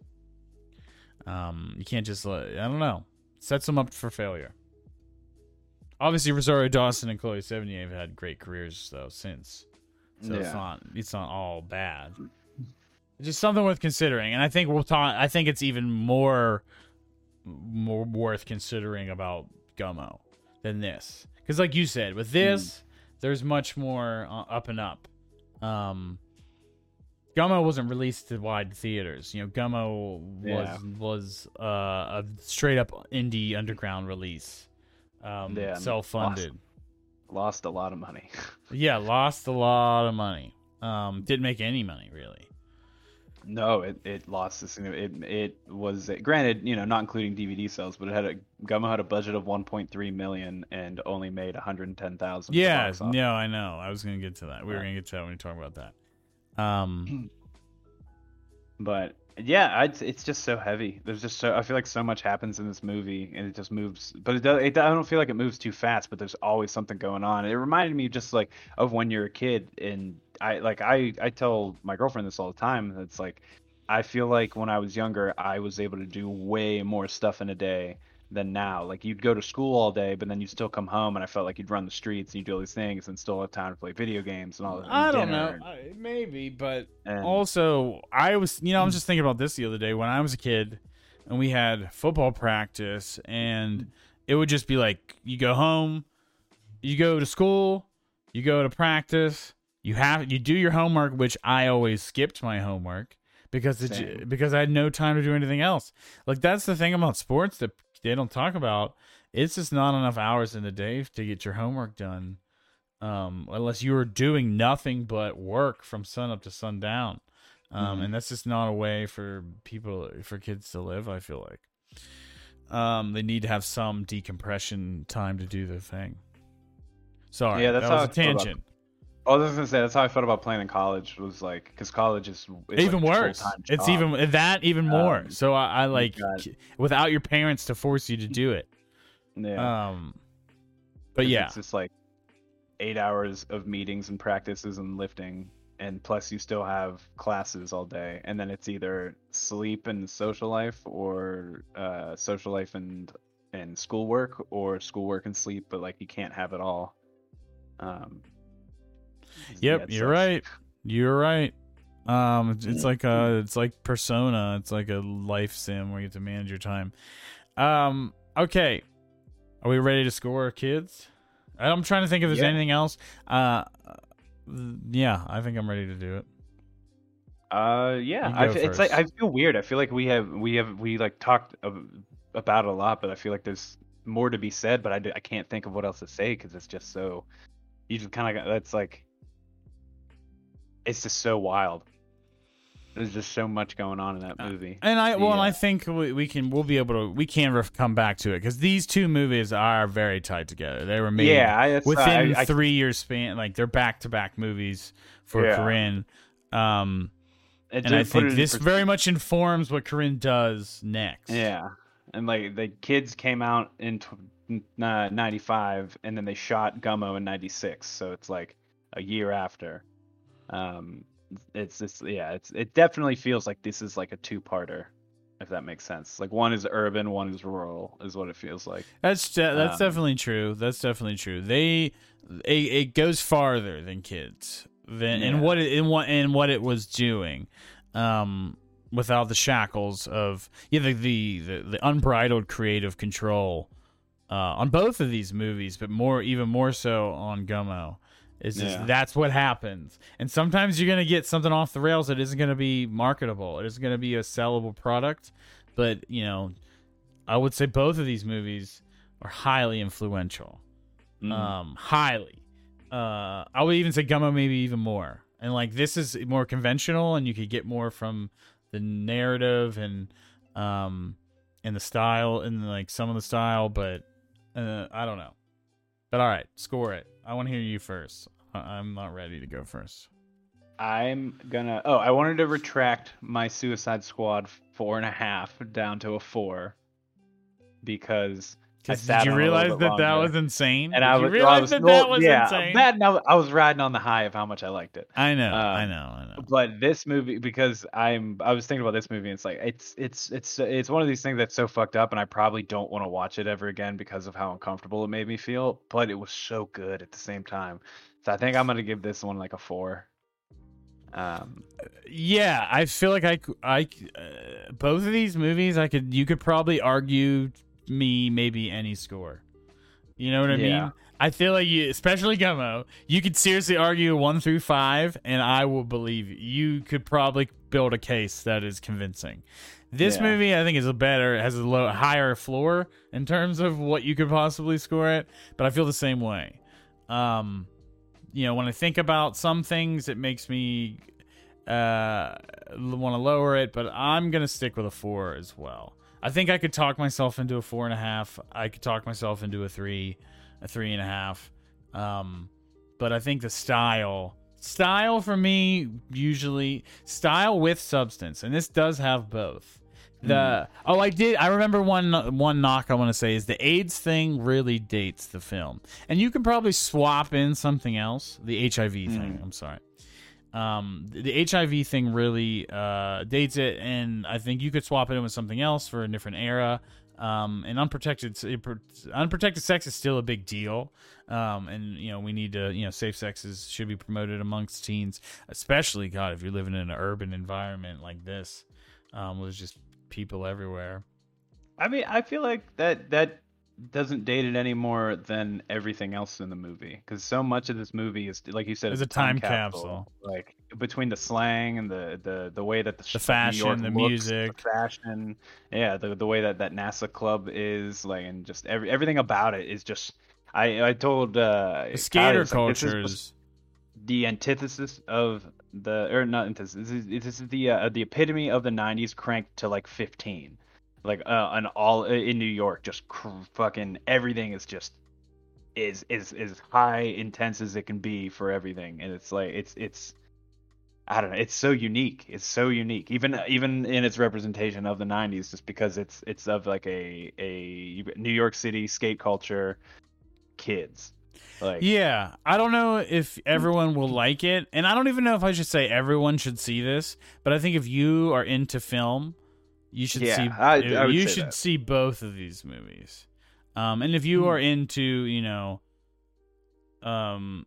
Speaker 1: Um you can't just let, i don't know. Sets them up for failure. Obviously, Rosario Dawson and Chloe Sevigny have had great careers though since, so it's not it's not all bad. Just something worth considering, and I think we'll talk. I think it's even more more worth considering about Gummo than this, because like you said, with this, there's much more uh, up and up. Um, Gummo wasn't released to wide theaters. You know, Gummo was
Speaker 2: Yeah.
Speaker 1: was uh, a straight up indie underground release, um,
Speaker 2: Yeah,
Speaker 1: self funded.
Speaker 2: Lost a lot of money. *laughs*
Speaker 1: Yeah, lost a lot of money. Um, didn't make any money really.
Speaker 2: No, it, it lost the this. It it was granted, you know, not including DVD sales, but it had a Gummo had a budget of 1.3 million and only made 110,000.
Speaker 1: Yeah, no, I know. I was gonna get to that. We were gonna get to that when we talk about that. Um, *clears throat*
Speaker 2: But yeah, I, it's just so heavy. There's just so I feel like so much happens in this movie, and it just moves. But it does. It, I don't feel like it moves too fast. But there's always something going on. It reminded me just like of when you're a kid, and I like I I tell my girlfriend this all the time. It's like I feel like when I was younger, I was able to do way more stuff in a day than now. Like you'd go to school all day, but then you still come home, and I felt like you'd run the streets and you do all these things, and still have time to play video games and all. and
Speaker 1: I don't know. I, maybe, but
Speaker 2: and-
Speaker 1: also I was, you know, I was just thinking about this the other day when I was a kid, and we had football practice, and it would just be like you go home, you go to school, you go to practice, you have you do your homework, which I always skipped my homework because it because I had no time to do anything else. Like that's the thing about sports that they don't talk about. It's just not enough hours in the day to get your homework done, um, unless you are doing nothing but work from sun up to sundown. Um,
Speaker 2: Mhm.
Speaker 1: and that's just not a way for people for kids to live. I feel like um, they need to have some decompression time to do the thing. Sorry,
Speaker 2: Yeah, that's
Speaker 1: that was a tangent.
Speaker 2: Oh, I was just gonna say that's how I felt about playing in college. Was like because college is,
Speaker 1: even
Speaker 2: like
Speaker 1: worse. It's even that even more.
Speaker 2: Um,
Speaker 1: so I, I like
Speaker 2: got-
Speaker 1: k- without your parents to force you to do it.
Speaker 2: yeah.
Speaker 1: Um, but yeah,
Speaker 2: it's just like eight hours of meetings and practices and lifting, and plus you still have classes all day, and then it's either sleep and social life or uh, social life and and schoolwork or schoolwork and sleep, but like you can't have it all. Um,
Speaker 1: yep, you're right. You're right. Um, it's, it's like a, it's like Persona. It's like a life sim where you get to manage your time. Um, okay, are we ready to score, kids? I'm trying to think if there's
Speaker 2: Yeah.
Speaker 1: anything else. Uh, yeah, I think I'm ready to do it.
Speaker 2: Uh, yeah,
Speaker 1: You
Speaker 2: I
Speaker 1: go
Speaker 2: fe- it's like I feel weird. I feel like we have we have we like talked about it a lot, but I feel like there's more to be said. But I, I can't think of what else to say because it's just so you just kind of that's like it's just so wild. There's just so much going on in that movie.
Speaker 1: And I well, and I think we, we can we'll be able to we can ref- come back to it because these two movies are very tied together. They were made
Speaker 2: yeah, I,
Speaker 1: within
Speaker 2: I, I,
Speaker 1: three years span. Like they're back to back movies for
Speaker 2: Yeah.
Speaker 1: Korine. Um,
Speaker 2: it
Speaker 1: and I
Speaker 2: did put it
Speaker 1: think this
Speaker 2: pers-
Speaker 1: very much informs what Korine does next.
Speaker 2: Yeah, and like the kids came out in tw- n- uh, 95 and then they shot Gummo in 96, so it's like a year after. Um, it's just yeah, it's it definitely feels like this is like a two-parter, if that makes sense. Like one is urban, one is rural, is what it feels like.
Speaker 1: That's de- that's
Speaker 2: Um,
Speaker 1: definitely true. That's definitely true. They it, it goes farther than kids than in
Speaker 2: Yeah.
Speaker 1: what it, in what in what it was doing, um, without the shackles of yeah the the the, the unbridled creative control, uh, on both of these movies, but more even more so on Gummo. Is just
Speaker 2: Yeah.
Speaker 1: that's what happens, and sometimes you're gonna get something off the rails that isn't gonna be marketable. It isn't gonna be a sellable product, but you know, I would say both of these movies are highly influential.
Speaker 2: Mm.
Speaker 1: Um, highly. Uh, I would even say Gummo maybe even more. And like this is more conventional, and you could get more from the narrative and um and the style and like some of the style, but uh, I don't know. But all right, score it. I want to hear you first. I- I'm not ready to go first.
Speaker 2: I'm gonna. Oh, I wanted to retract my Suicide Squad four and a half down to a four because
Speaker 1: Did you
Speaker 2: on it a little
Speaker 1: realize that that was insane?
Speaker 2: and
Speaker 1: Did
Speaker 2: I
Speaker 1: you
Speaker 2: was,
Speaker 1: realize
Speaker 2: I was
Speaker 1: that
Speaker 2: well,
Speaker 1: that was
Speaker 2: yeah,
Speaker 1: insane?
Speaker 2: that I was, riding on the high of how much I liked it.
Speaker 1: I know,
Speaker 2: Uh,
Speaker 1: I know, I know.
Speaker 2: But this movie, because I'm, I was thinking about this movie. And it's like it's, it's, it's, it's one of these things that's so fucked up, and I probably don't want to watch it ever again because of how uncomfortable it made me feel. But it was so good at the same time. So I think I'm gonna give this one like a four. Um,
Speaker 1: Yeah, I feel like I, uh, both of these movies, I could, you could probably argue me maybe any score. You know what I
Speaker 2: Yeah.
Speaker 1: mean? I feel like you, especially Gummo, you could seriously argue one through five, and I will believe you. You could probably build a case that is convincing. This
Speaker 2: Yeah.
Speaker 1: movie, I think, is a better, has a low, higher floor in terms of what you could possibly score it, but I feel the same way. Um, you know, when I think about some things, it makes me uh want to lower it, but I'm gonna stick with a four as well. I think I could talk myself into a four and a half. I could talk myself into a three, a three and a half. Um, but I think the style, style for me, usually style with substance, and this does have both. The oh, I did. I remember one one knock I want to say is the AIDS thing really dates the film, and you can probably swap in something else. The HIV thing. I'm sorry. Um, the HIV thing really uh, dates it, and I think you could swap it in with something else for a different era. Um, and unprotected unprotected sex is still a big deal. Um, and you know we need to you know safe sex is, should be promoted amongst teens, especially God if you're living in an urban environment like this, um, with just people everywhere.
Speaker 2: I mean, I feel like that that doesn't date it any more than everything else in the movie because so much of this movie is like you said
Speaker 1: It's a time capsule.
Speaker 2: like between the slang and the the, the way that the,
Speaker 1: The fashion, the
Speaker 2: looks,
Speaker 1: music.
Speaker 2: the fashion yeah the, the way that that nasa club is like and just every everything about it is just i i told uh
Speaker 1: The skater
Speaker 2: like, this
Speaker 1: culture
Speaker 2: just
Speaker 1: is
Speaker 2: the antithesis of the or not antithesis this is, this is the uh, the epitome of the 90s cranked to like 15 like uh, an all uh, in New York, just cr- fucking everything is just is is is high intense as it can be for everything, and it's like it's it's I don't know, it's so unique. It's so unique, even uh, even in its representation of the '90s, just because it's it's of like a a New York City skate culture kids. Like
Speaker 1: Yeah, I don't know if hmm. everyone will like it, and I don't even know if I should say everyone should see this. But I think if you are into film, you should
Speaker 2: Yeah,
Speaker 1: see.
Speaker 2: I- I
Speaker 1: you should
Speaker 2: that.
Speaker 1: see both of these movies. Um, and if you
Speaker 2: Hmm.
Speaker 1: are into, you know, um,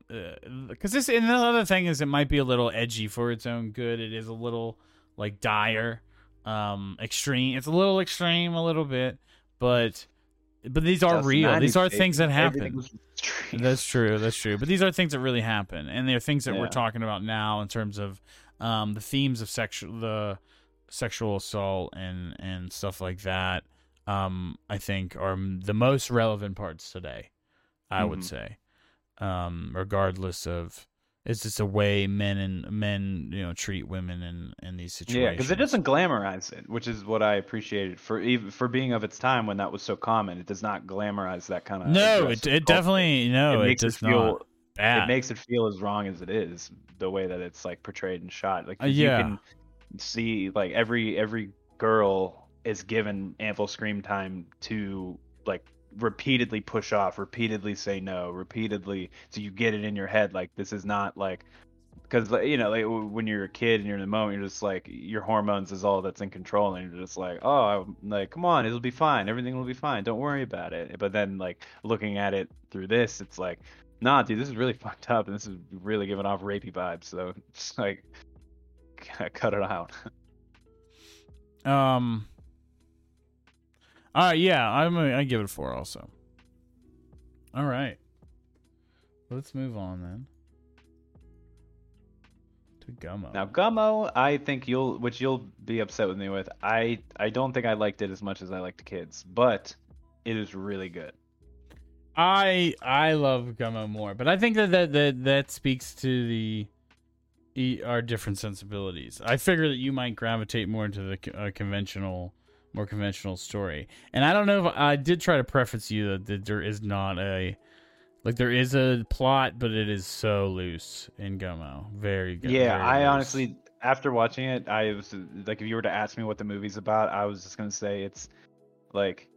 Speaker 1: because this and the other thing is, it might be a little edgy for its own good. It is a little like dire, um, extreme. It's a little extreme, a little bit, but but these are
Speaker 2: Just
Speaker 1: real. These are things that happen.
Speaker 2: Everything was extreme.
Speaker 1: That's true. That's true. But these are things that really happen, and they're things that we're talking about now in terms of um, the themes of sexual, the sexual assault and and stuff like that. Um, I think are the most relevant parts today. I would
Speaker 2: Mhm.
Speaker 1: say, um, regardless of it's just a way men and men you know treat women in in these situations.
Speaker 2: Yeah, because it doesn't glamorize it, which is what I appreciated for even for being of its time when that was so common. It does not glamorize that kind of.
Speaker 1: No, it it definitely no. It,
Speaker 2: makes
Speaker 1: does
Speaker 2: feel
Speaker 1: not. Bad.
Speaker 2: it makes it feel as wrong as it is the way that it's like portrayed and shot. Like
Speaker 1: Uh, yeah.
Speaker 2: you can see like every every girl is given ample screen time to like repeatedly push off, repeatedly say no, repeatedly so you get it in your head like this is not like because you know like, when you're a kid and you're in the moment you're just like your hormones is all that's in control and you're just like oh I'm like come on it'll be fine. Everything will be fine. Don't worry about it. But then like looking at it through this it's like nah dude this is really *laughs* fucked up and this is really giving off rapey vibes. So *laughs* it's like *laughs* cut it out *laughs*
Speaker 1: Um. All right, yeah, I'm. A, I give it a four also. All right, let's move on then to Gummo.
Speaker 2: now gummo i think you'll which you'll be upset with me with i i don't think i liked it as much as i liked the kids but it is really good
Speaker 1: I I love Gummo more, but I think that that that, that speaks to the e- our different sensibilities. I figure that you might gravitate more into the uh, conventional, more conventional story. And I don't know if I did try to preface you that, that there is not a like there is a plot, but it is so loose in Gummo. Very good.
Speaker 2: Yeah,
Speaker 1: very
Speaker 2: I
Speaker 1: loose.
Speaker 2: honestly, after watching it, I was like, if you were to ask me what the movie's about, I was just gonna say it's like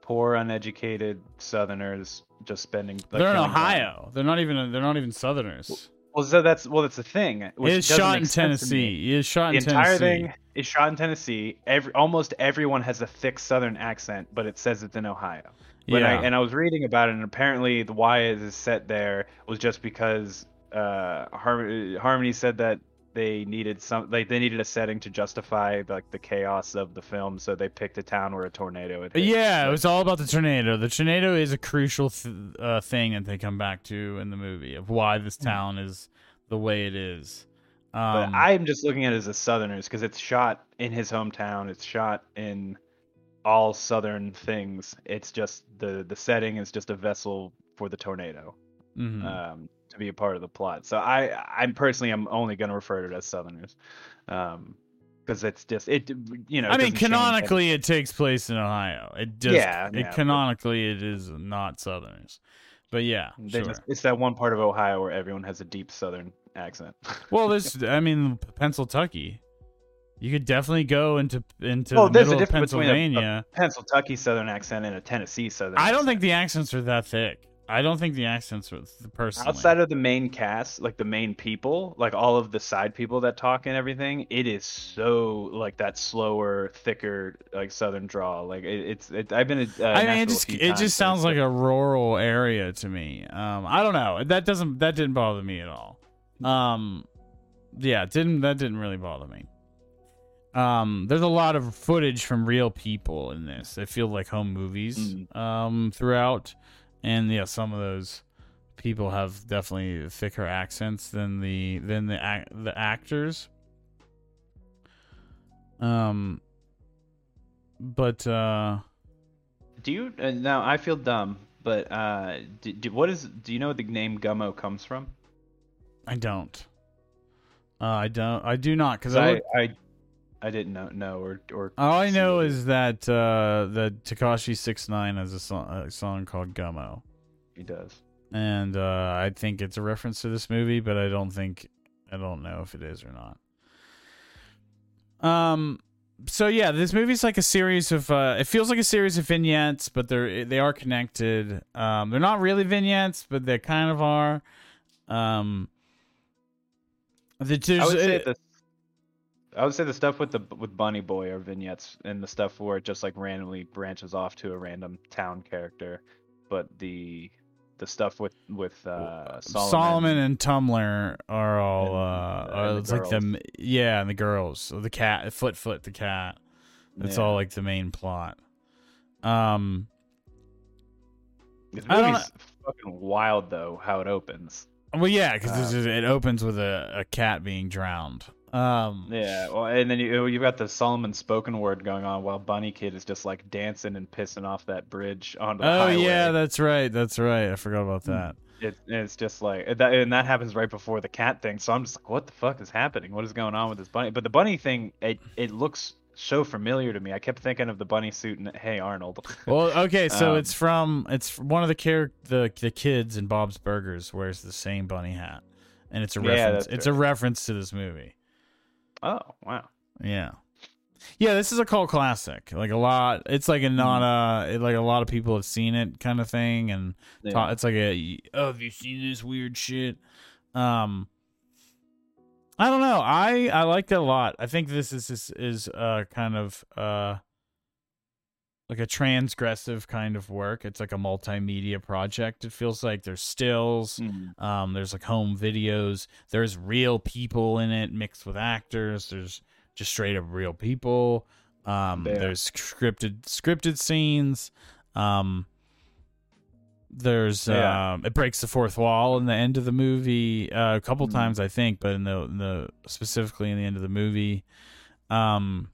Speaker 2: poor, uneducated Southerners just spending. Like,
Speaker 1: they're in. Ohio. They're not even. They're not even Southerners.
Speaker 2: Well, so that's well, that's the thing. which
Speaker 1: It is shot in
Speaker 2: sense to me.
Speaker 1: Tennessee. It is shot in The
Speaker 2: entire
Speaker 1: Tennessee.
Speaker 2: thing is shot in Tennessee. Every almost everyone has a thick Southern accent, but it says it's in Ohio. I,
Speaker 1: Yeah.
Speaker 2: and I was reading about it, and apparently the why it is set there was just because uh, Har- Harmony said that they needed some, like they needed a setting to justify like the chaos of the film, so they picked a town where a tornado had hit.
Speaker 1: Yeah, it was all about the tornado. The tornado is a crucial th- uh, thing that they come back to in the movie of why this town is the way it is.
Speaker 2: But
Speaker 1: Um,
Speaker 2: I'm just looking at it as a Southerners because it's shot in his hometown. It's shot in all Southern things. It's just the the setting is just a vessel for the tornado
Speaker 1: mhm.
Speaker 2: um, to be a part of the plot. So I I'm personally I'm only going to refer to it as Southerners, um, because it's just it you know.
Speaker 1: I mean, canonically, it takes place in Ohio. It just,
Speaker 2: Yeah,
Speaker 1: it,
Speaker 2: yeah, but-
Speaker 1: canonically, it is not Southerners. But yeah, sure.
Speaker 2: just, it's that one part of Ohio where everyone has a deep Southern accent. *laughs*
Speaker 1: Well, this, I mean, Pennsylvania. You could definitely go into into
Speaker 2: Well,
Speaker 1: the
Speaker 2: there's a
Speaker 1: middle of
Speaker 2: difference between a- a
Speaker 1: Pennsylvania.
Speaker 2: Pennsylvania Southern accent and a Tennessee Southern.
Speaker 1: I don't
Speaker 2: accent.
Speaker 1: think the accents are that thick. I don't think the accents are personally.
Speaker 2: outside of the main cast like the main people like all of the side people that talk and everything it is so like that slower thicker like southern draw like it, it's it, i've been a, uh,
Speaker 1: I mean, it just it just sounds like a rural area to me. Um, I don't know. That doesn't that didn't bother me at all. Um, yeah, it didn't that didn't really bother me. Um, there's a lot of footage from real people in this. They feel like home movies.
Speaker 2: Mm.
Speaker 1: Um, throughout, and yeah, some of those people have definitely thicker accents than the than the the actors. Um, but uh.
Speaker 2: do you uh, now i feel dumb but uh do, do, what is do you know where the name gummo comes from
Speaker 1: I don't. Uh, I don't. I do not because I.
Speaker 2: I, I i didn't know know or or
Speaker 1: all I know is that uh, that Tekashi Six Nine has a song, a song called Gummo,
Speaker 2: he does
Speaker 1: and uh, I think it's a reference to this movie, but I don't think I don't know if it is or not. Um. So yeah, this movie's like a series of. Uh, it feels like a series of vignettes, but they're they are connected. Um, they're not really vignettes, but they kind of are. Um. The,
Speaker 2: i would say the I would say the stuff with the with Bunny Boy are vignettes, and the stuff where it just like randomly branches off to a random town character. But the the stuff with with uh, Solomon,
Speaker 1: Solomon, and Tummler are all
Speaker 2: And,
Speaker 1: uh,
Speaker 2: uh,
Speaker 1: are-
Speaker 2: the
Speaker 1: it's like the yeah, and the girls, the cat, foot, foot, the cat. It's
Speaker 2: Yeah.
Speaker 1: all like the main plot. Um,
Speaker 2: This movie's fucking wild though how it opens.
Speaker 1: well, yeah, because
Speaker 2: Uh,
Speaker 1: it opens with a, a cat being drowned. Um,
Speaker 2: Yeah, well, and then you you've got the Solomon spoken word going on while Bunny Kid is just like dancing and pissing off that bridge onto the
Speaker 1: oh
Speaker 2: highway.
Speaker 1: yeah, that's right, that's right. I forgot about
Speaker 2: Hmm.
Speaker 1: that.
Speaker 2: It, it's just like that, and that happens right before the cat thing. So I'm just like, what the fuck is happening? What is going on with this bunny? But the bunny thing, it it looks so familiar to me. I kept thinking of the bunny suit and Hey Arnold.
Speaker 1: Well, okay, so
Speaker 2: Um,
Speaker 1: it's from it's one of the char- the the kids in Bob's Burgers wears the same bunny hat, and it's a
Speaker 2: Yeah,
Speaker 1: reference. It's a reference to this movie.
Speaker 2: Oh wow.
Speaker 1: Yeah. Yeah, this is a cult classic. Like a lot, it's like a not a like a lot of people have seen it kind of thing, and
Speaker 2: Yeah.
Speaker 1: ta- it's like a oh, have you seen this weird shit? Um, I don't know. I I liked it a lot. I think this is is, is uh kind of uh like a transgressive kind of work. It's like a multimedia project. It feels like there's stills,
Speaker 2: Mm.
Speaker 1: um, there's like home videos. There's real people in it mixed with actors. There's just straight up real people. Um,
Speaker 2: Yeah.
Speaker 1: there's scripted scripted scenes. Um, there's
Speaker 2: Yeah.
Speaker 1: um, it breaks the fourth wall in the end of the movie uh, a couple
Speaker 2: Mhm.
Speaker 1: times I think, but in the, in the specifically in the end of the movie, um,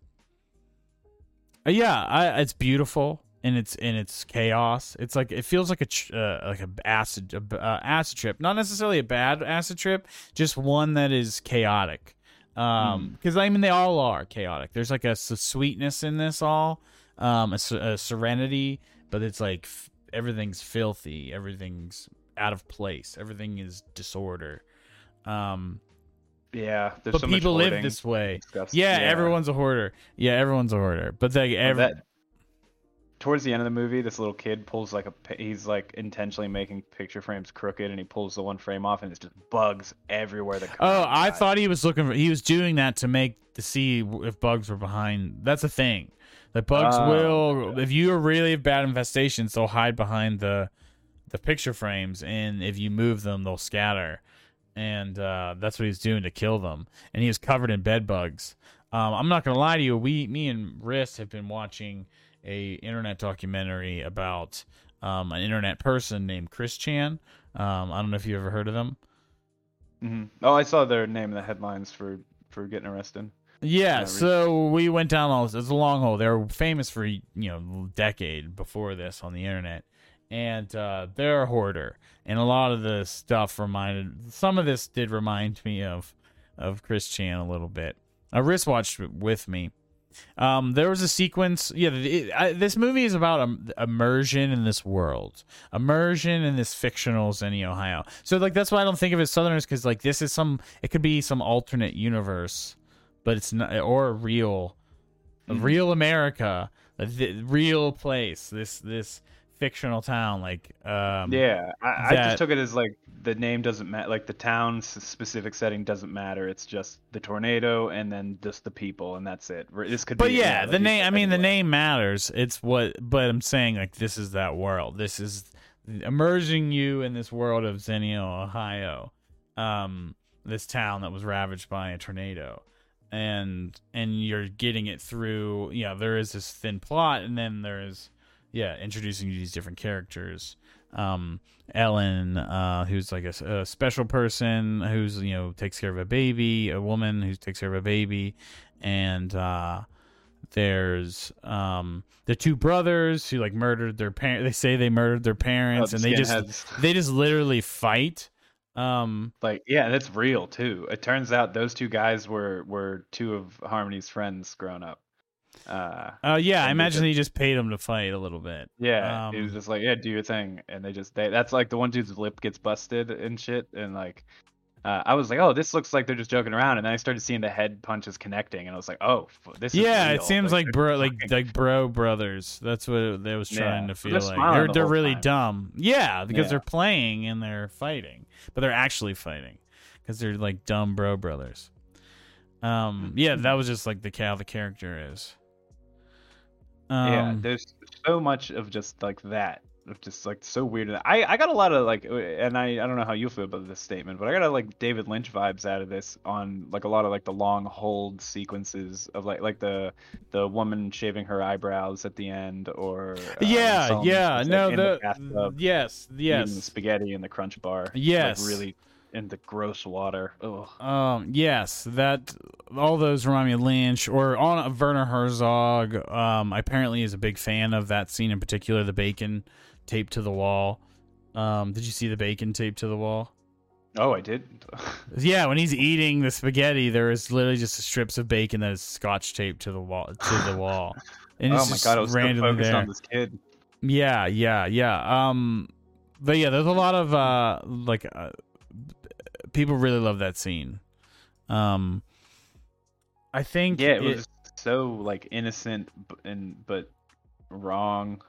Speaker 1: yeah, I, it's beautiful and it's in its chaos. It's like it feels like a tr- uh, like a acid a, uh, acid trip, not necessarily a bad acid trip, just one that is chaotic. Um, because I mean they all are chaotic. There's like a sweetness in this all, um, a, a serenity, but it's like f- everything's filthy, everything's out of place, everything is disorder. Um,
Speaker 2: Yeah, there's
Speaker 1: but
Speaker 2: so
Speaker 1: people live this way.
Speaker 2: stuff.
Speaker 1: Yeah, everyone's a hoarder. Yeah, everyone's a hoarder. But
Speaker 2: Well,
Speaker 1: every,
Speaker 2: that towards the end of the movie, this little kid pulls like a he's like intentionally making picture frames crooked, and he pulls the one frame off, and it's just bugs everywhere. That
Speaker 1: oh, I thought he was looking for he was doing that to make to see if bugs were behind. That's a thing. The bugs
Speaker 2: Oh,
Speaker 1: will if you are really bad infestations, they'll hide behind the the picture frames, and if you move them, they'll scatter. And uh, that's what he's doing to kill them. And he is covered in bed bugs. Um, I'm not gonna lie to you. We, me and Riss have been watching a internet documentary about um, an internet person named Chris Chan. Um, I don't know if you ever heard of them.
Speaker 2: hmm Oh, I saw their name in the headlines for for getting arrested.
Speaker 1: Yeah, so we went down all this. It's a long hole. They were famous for you know decade before this on the internet, and uh, they're a hoarder. And a lot of the stuff reminded. Some of this did remind me of of Chris Chan a little bit. I Riss watched with me. Um, there was a sequence. Yeah, it, I, this movie is about um, immersion in this world, immersion in this fictional Xenia, Ohio. So like that's why I don't think of it as Southerners because like this is some. It could be some alternate universe, but it's not or real, a
Speaker 2: Mhm.
Speaker 1: real America, a th- real place. This this fictional town, like um,
Speaker 2: Yeah, I, I just took it as like the name doesn't matter, like the town's specific setting doesn't matter. It's just the tornado and then just the people, and that's it. This could be
Speaker 1: But
Speaker 2: be.
Speaker 1: yeah, the name. I mean, the name matters. It's what. But I'm saying like this is that world. This is immersing you in this world of Xenia, Ohio, um, this town that was ravaged by a tornado, and and you're getting it through. Yeah, there is this thin plot, and then there's yeah introducing you these different characters. Um, Ellen, uh, who's like a special person who's you know takes care of a baby, a woman who takes care of a baby, and uh, there's um the two brothers who like murdered their parents. They say they murdered their
Speaker 2: Oh,
Speaker 1: parents,
Speaker 2: the
Speaker 1: and they just
Speaker 2: skinheads. *laughs*
Speaker 1: they just literally fight. Um,
Speaker 2: like yeah, that's real too. It turns out those two guys were were two of Harmony's friends grown up. Uh,
Speaker 1: uh, yeah, I imagine they just paid them to fight a little bit.
Speaker 2: yeah, he
Speaker 1: Um,
Speaker 2: was just like, yeah, do your thing, and they just they that's like the one dude's lip gets busted and shit, and like. Uh, I was like, oh, this looks like they're just joking around, and then I started seeing the head punches connecting, and I was like, oh, f- this is
Speaker 1: Yeah, it seems like
Speaker 2: they're
Speaker 1: bro, like *laughs* like bro brothers. That's what it, they was
Speaker 2: Yeah,
Speaker 1: trying to feel
Speaker 2: they're
Speaker 1: like. They're
Speaker 2: the
Speaker 1: they're really
Speaker 2: time.
Speaker 1: dumb. Yeah, because
Speaker 2: Yeah.
Speaker 1: they're playing and they're fighting, but they're actually fighting because they're like dumb bro brothers. Um, yeah, that was just like the how the character is. Um,
Speaker 2: yeah, there's so much of just like that, of just like so weird. I I got a lot of like, uh, and I I don't know how you feel about this statement, but I got a, like David Lynch vibes out of this on like a lot of like the long hold sequences of like like the the woman shaving her eyebrows at the end, or uh,
Speaker 1: yeah, yeah, no, the,
Speaker 2: bathtub
Speaker 1: yes,
Speaker 2: the
Speaker 1: yes,
Speaker 2: spaghetti in the crunch bar,
Speaker 1: Yes.
Speaker 2: like really in the gross water. Ugh.
Speaker 1: Um, yes, that all those remind me of Lynch or on Werner Herzog. Um, apparently is a big fan of that scene in particular, the bacon taped to the wall. Um, did you see the bacon taped to the wall?
Speaker 2: Oh, I did. *laughs*
Speaker 1: Yeah, when he's eating the spaghetti, there is literally just strips of bacon that is scotch taped to the wall to the *laughs* wall. And
Speaker 2: oh
Speaker 1: it's
Speaker 2: my god, I was so
Speaker 1: randomly
Speaker 2: focused
Speaker 1: there.
Speaker 2: on this kid.
Speaker 1: Yeah, yeah, yeah. Um, but yeah, there's a lot of uh, like uh, people really love that scene. Um, I think
Speaker 2: Yeah, it was so like innocent and but wrong.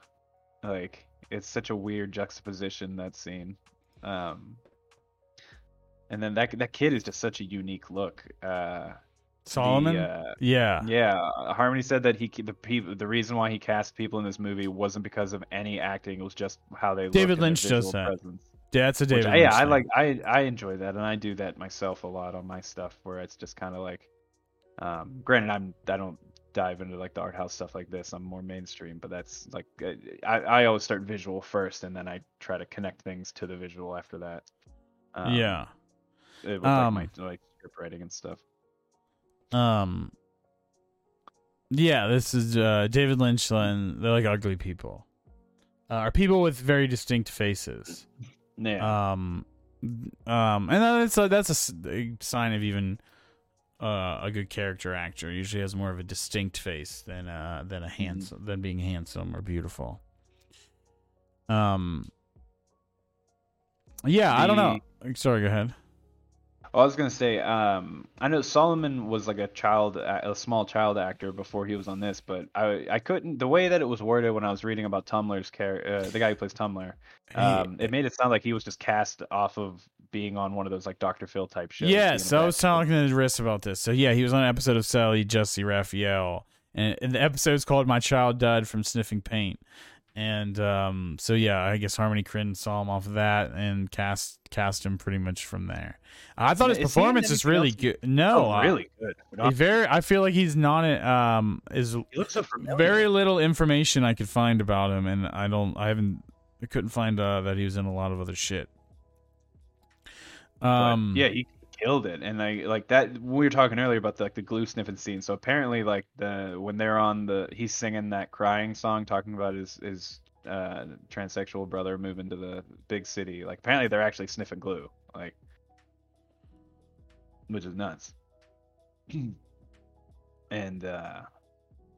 Speaker 2: Like it's such a weird juxtaposition that scene. Um and then that that kid is just such a unique look. Uh the,
Speaker 1: Solomon.
Speaker 2: uh,
Speaker 1: yeah,
Speaker 2: yeah, Harmony said that he the people the reason why he cast people in this movie wasn't because of any acting. It was just how they looked
Speaker 1: David Lynch does that.
Speaker 2: presence.
Speaker 1: That's a
Speaker 2: Which,
Speaker 1: David. Lynch
Speaker 2: yeah, I like I I enjoy that, and I do that myself a lot on my stuff, where it's just kind of like, um, granted, I'm I don't dive into like the art house stuff like this. I'm more mainstream, but that's like uh, I I always start visual first, and then I try to connect things to the visual after that. Um,
Speaker 1: yeah.
Speaker 2: it- with
Speaker 1: Um,
Speaker 2: like my like script writing and stuff.
Speaker 1: Um. Yeah, this is uh, David Lynch, and they're like ugly people, uh, are people with very distinct faces.
Speaker 2: Yeah,
Speaker 1: Um, um, and that's a, that's a sign of even uh, a good character actor. Usually has more of a distinct face than uh than a handsome than being handsome or beautiful. Um. Yeah, I don't know. Sorry, go ahead.
Speaker 2: I was gonna say, um, I know Solomon was like a child, a small child actor before he was on this, but I, I couldn't. The way that it was worded when I was reading about Tummler's character, uh, the guy who plays Tummler, um, it made it sound like he was just cast off of being on one of those like Dr. Phil type shows.
Speaker 1: Yes, I was talking to Riss about this. So yeah, he was on an episode of Sally Jessy Raphael, and, and the episode's called "My Child Died from Sniffing Paint." And um, so yeah, I guess Harmony Korine saw him off of that and cast cast him pretty much from there. I thought his
Speaker 2: Is
Speaker 1: performance is really
Speaker 2: else?
Speaker 1: good. No,
Speaker 2: Oh, really good.
Speaker 1: he very. I feel like he's not. Um, is
Speaker 2: He looks so
Speaker 1: very little information I could find about him, and I don't. I haven't. I couldn't find uh, that he was in a lot of other shit.
Speaker 2: But,
Speaker 1: Um,
Speaker 2: yeah, he killed it, and I like that. We were talking earlier about the, like the glue sniffing scene. So apparently, like the when they're on the, he's singing that crying song, talking about his his uh, transsexual brother moving to the big city. Like apparently, they're actually sniffing glue, like, which is nuts. *clears throat* and uh,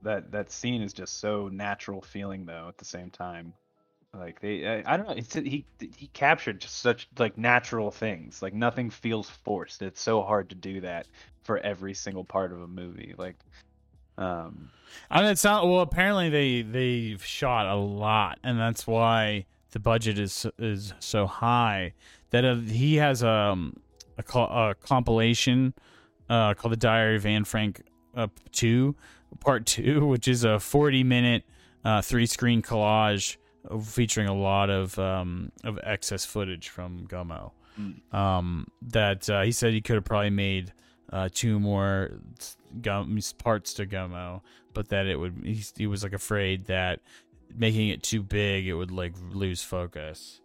Speaker 2: that that scene is just so natural feeling though at the same time like they I, I don't know it's he he captured just such like natural things like nothing feels forced it's so hard to do that for every single part of a movie like um
Speaker 1: And it's not well. Apparently, they they've shot a lot, and that's why the budget is is so high. That uh, he has um, a, a compilation uh, called the Diary of Anne Frank uh, Two, Part Two, *laughs* which is a forty minute uh, three screen collage featuring a lot of um, of excess footage from Gummo.
Speaker 2: Mm.
Speaker 1: Um, that uh, he said he could have probably made uh, two more gum parts to Gummo, but that it would he, he was like afraid that making it too big it would like lose focus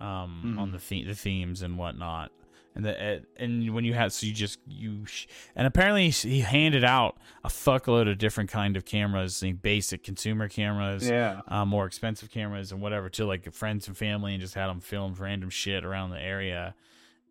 Speaker 1: um
Speaker 2: Mhm.
Speaker 1: on the the- the themes and whatnot and the and when you had so you just you sh- and apparently he handed out a fuckload of different kind of cameras like basic consumer cameras
Speaker 2: yeah
Speaker 1: uh, more expensive cameras and whatever to like friends and family and just had them film random shit around the area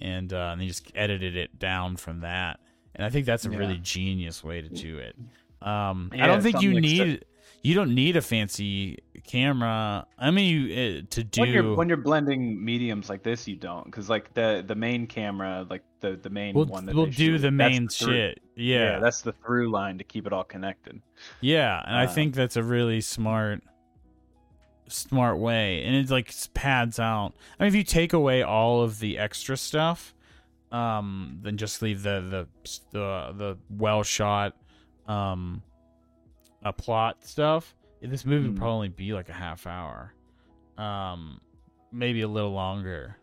Speaker 1: and uh, and they just edited it down from that and I think that's a
Speaker 2: Yeah.
Speaker 1: really genius way to do it. Um, I don't think you
Speaker 2: like
Speaker 1: need you don't need a fancy camera. I mean, you uh, to do
Speaker 2: when you're when you're blending mediums like this you don't because like the the main camera like the the main
Speaker 1: we'll,
Speaker 2: one that
Speaker 1: we'll
Speaker 2: they
Speaker 1: do
Speaker 2: shoot,
Speaker 1: the main
Speaker 2: through-
Speaker 1: shit. Yeah,
Speaker 2: that's the through line to keep it all connected
Speaker 1: Yeah, and I
Speaker 2: Uh,
Speaker 1: think that's a really smart smart way. And it like pads out. I mean if you take away all of the extra stuff, um then just leave the the the the well shot um a plot stuff, this movie would
Speaker 2: Hmm.
Speaker 1: probably be like a half hour. Um maybe a little longer.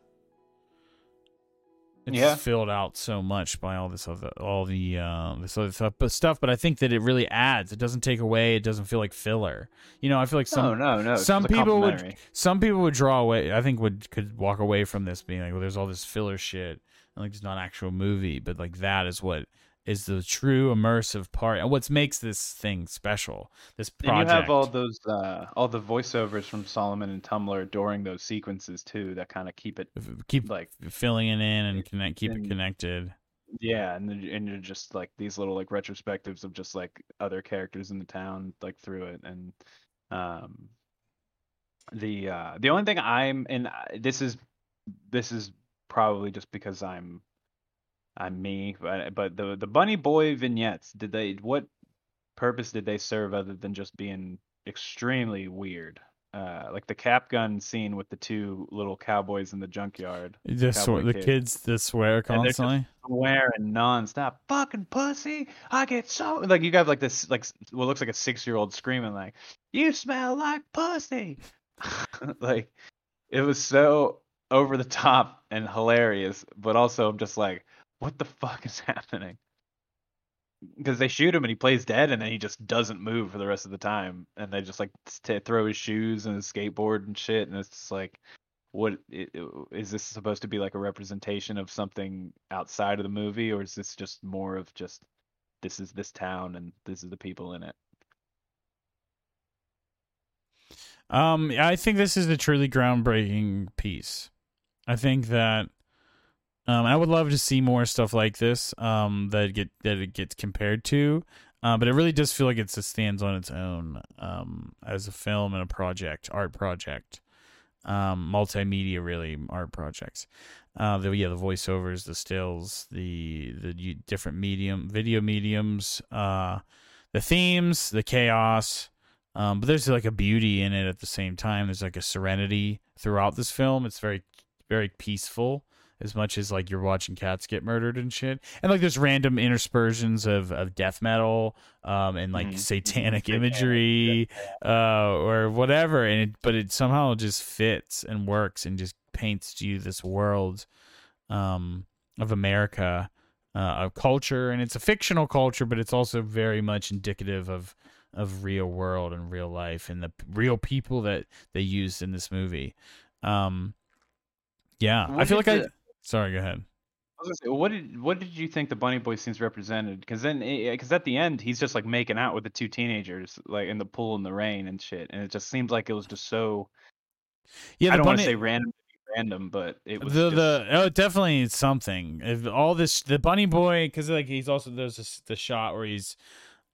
Speaker 1: It's
Speaker 2: Yeah.
Speaker 1: filled out so much by all this other, all the uh, this other stuff, but stuff. But I think that it really adds. It doesn't take away. It doesn't feel like filler. You know, I feel like some
Speaker 2: no no no
Speaker 1: some people would some people would draw away. I think would could walk away from this being like, well, there's all this filler shit, and like it's not an actual movie, but like that is what is the true immersive part and what makes this thing special. This
Speaker 2: And
Speaker 1: project.
Speaker 2: you have all those uh all the voiceovers from Solomon and Tummler during those sequences too that kind of keep it
Speaker 1: keep
Speaker 2: like
Speaker 1: filling it in and connect, keep it connected.
Speaker 2: yeah and and you're just like these little like retrospectives of just like other characters in the town like through it and um the uh the only thing I'm and this is this is probably just because I'm I'm me but but the the bunny boy vignettes did they what purpose did they serve other than just being extremely weird uh like the cap gun scene with the two little cowboys in the junkyard
Speaker 1: The, sw-
Speaker 2: Cowboy
Speaker 1: the
Speaker 2: Kid.
Speaker 1: kids that swear
Speaker 2: they're just-
Speaker 1: constantly.
Speaker 2: swearing nonstop. Fucking pussy! I get so like you have like this like what looks like a six year old screaming like, "You smell like pussy!" *laughs* like it was so over the top and hilarious, but also I'm just like, what the fuck is *laughs* happening? Because they shoot him and he plays dead, and then he just doesn't move for the rest of the time, and they just like t- throw his shoes and his skateboard and shit, and it's just like, what i- i- this supposed to be like a representation of something outside of the movie or is this just more of just this is this town and this is the people in it
Speaker 1: Um, I think this is a truly groundbreaking piece. I think that um, I would love to see more stuff like this um, that get that it gets compared to, uh, but it really does feel like it stands on its own um, as a film and a project, art project, um, multimedia really art projects. Uh, the yeah, the voiceovers, the stills, the the different medium video mediums, uh, the themes, the chaos. Um, but there's like a beauty in it at the same time. There's like a serenity throughout this film. It's very very peaceful as much as like you're watching cats get murdered and shit. And like there's random interspersions of, of death metal um and like
Speaker 2: Mhm.
Speaker 1: satanic imagery uh or whatever and it but it somehow just fits and works and just paints you this world um of America uh of culture and it's a fictional culture but it's also very much indicative of of real world and real life and the p- real people that they used in this movie. Um yeah, I feel like I Sorry, go ahead.
Speaker 2: I was gonna say, what did what did you think the Bunny Boy scenes represented? Because then, because at the end, he's just like making out with the two teenagers, like in the pool in the rain and shit, and it just seems like it was just so.
Speaker 1: Yeah,
Speaker 2: I don't want to say random, random, but it was
Speaker 1: the
Speaker 2: just,
Speaker 1: the oh definitely something. If all this the bunny boy because like he's also there's this, the shot where he's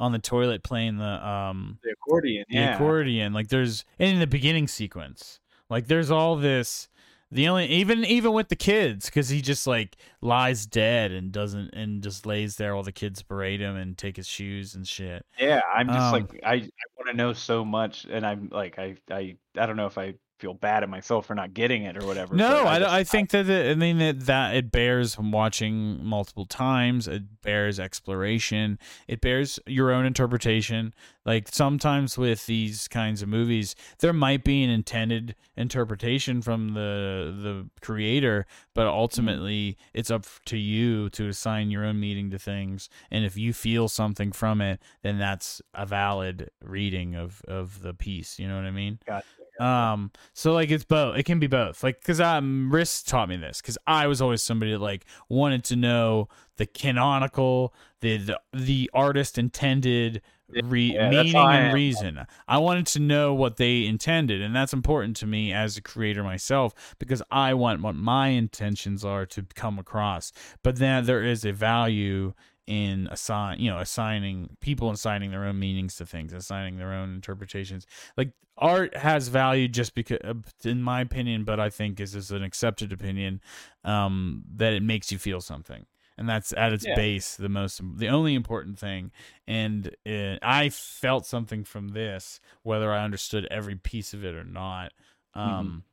Speaker 1: on the toilet playing the um
Speaker 2: the accordion.
Speaker 1: the
Speaker 2: Yeah,
Speaker 1: accordion like there's in the beginning sequence like there's all this the only even even with the kids because he just like lies dead and doesn't and just lays there while the kids berate him and take his shoes and shit
Speaker 2: yeah. I'm just
Speaker 1: Um,
Speaker 2: like I, I want to know so much, and I'm like I I I don't know if I feel bad at myself for not getting it or whatever.
Speaker 1: No,
Speaker 2: but
Speaker 1: I,
Speaker 2: just-
Speaker 1: I think that it, I mean that, that it bears watching multiple times. It bears exploration. It bears your own interpretation. Like sometimes with these kinds of movies, there might be an intended interpretation from the the creator, but ultimately it's up to you to assign your own meaning to things. And if you feel something from it, then that's a valid reading of of the piece. You know what I mean?
Speaker 2: Gotcha,
Speaker 1: Um, so like it's both. It can be both. Like because um, Riss taught me this because I was always somebody that like wanted to know the canonical, the the, the artist intended re-
Speaker 2: Yeah,
Speaker 1: meaning and reason. I wanted to know what they intended, and that's important to me as a creator myself because I want what my intentions are to come across. But then there is a value in assign you know assigning people assigning their own meanings to things assigning their own interpretations like art has value just because in my opinion but i think is is an accepted opinion um that it makes you feel something and that's at its
Speaker 2: Yeah.
Speaker 1: base the most the only important thing. And uh, i felt something from this whether i understood every piece of it or not. Um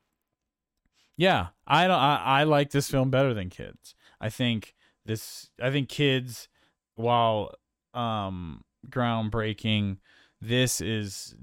Speaker 1: yeah i don't I, I like this film better than kids. I think this i think kids while um groundbreaking this is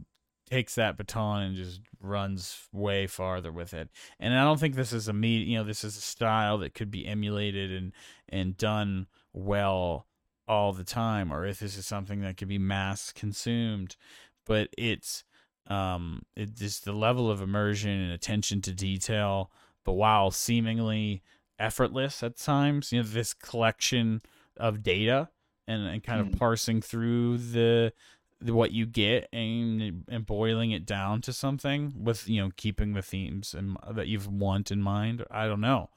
Speaker 1: takes that baton and just runs way farther with it and i don't think this is a me you know this is a style that could be emulated and and done well all the time or if this is something that could be mass consumed but it's um it just the level of immersion and attention to detail but while seemingly effortless at times you know this collection of data and, and kind of
Speaker 2: Mhm.
Speaker 1: parsing through the what you get and and boiling it down to something with you know keeping the themes and that you've want in mind i don't know.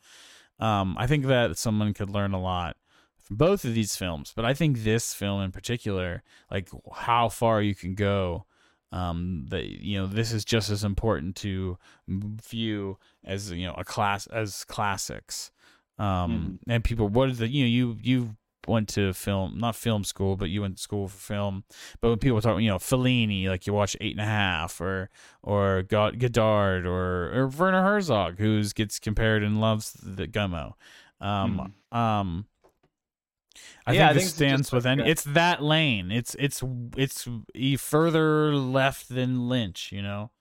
Speaker 1: Um i think that someone could learn a lot from both of these films but i think this film in particular like how far you can go um that you know this is just as important to view as you know a class as classics. Um and people what is the you know you you went to film not film school but you went to school for film. But when people talk you know Fellini like you watch eight and a half or or God Godard or or Werner Herzog who gets compared and loves the Gummo. Um um I
Speaker 2: Yeah, I
Speaker 1: think
Speaker 2: think
Speaker 1: this
Speaker 2: it's
Speaker 1: stands
Speaker 2: like
Speaker 1: within it's that lane. It's it's it's e further left than Lynch you know?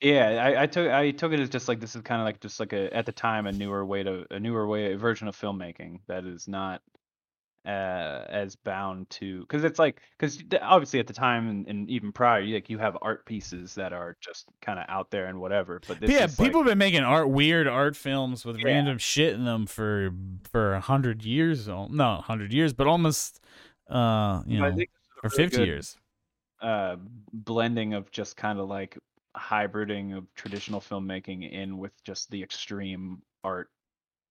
Speaker 2: Yeah, I, I took I took it as just like this is kind of like just like a at the time a newer way to a newer way a version of filmmaking that is not uh as bound to because it's like because obviously at the time and, and even prior you like you have art pieces that are just kind of out there and whatever but this
Speaker 1: yeah,
Speaker 2: is like-
Speaker 1: people have been making art, weird art films with
Speaker 2: Yeah.
Speaker 1: random shit in them for for a hundred years. No, a hundred years, but almost, uh, you know,
Speaker 2: think this is a
Speaker 1: or
Speaker 2: really
Speaker 1: fifty
Speaker 2: good,
Speaker 1: years.
Speaker 2: uh blending of just kind of like hybriding of traditional filmmaking in with just the extreme art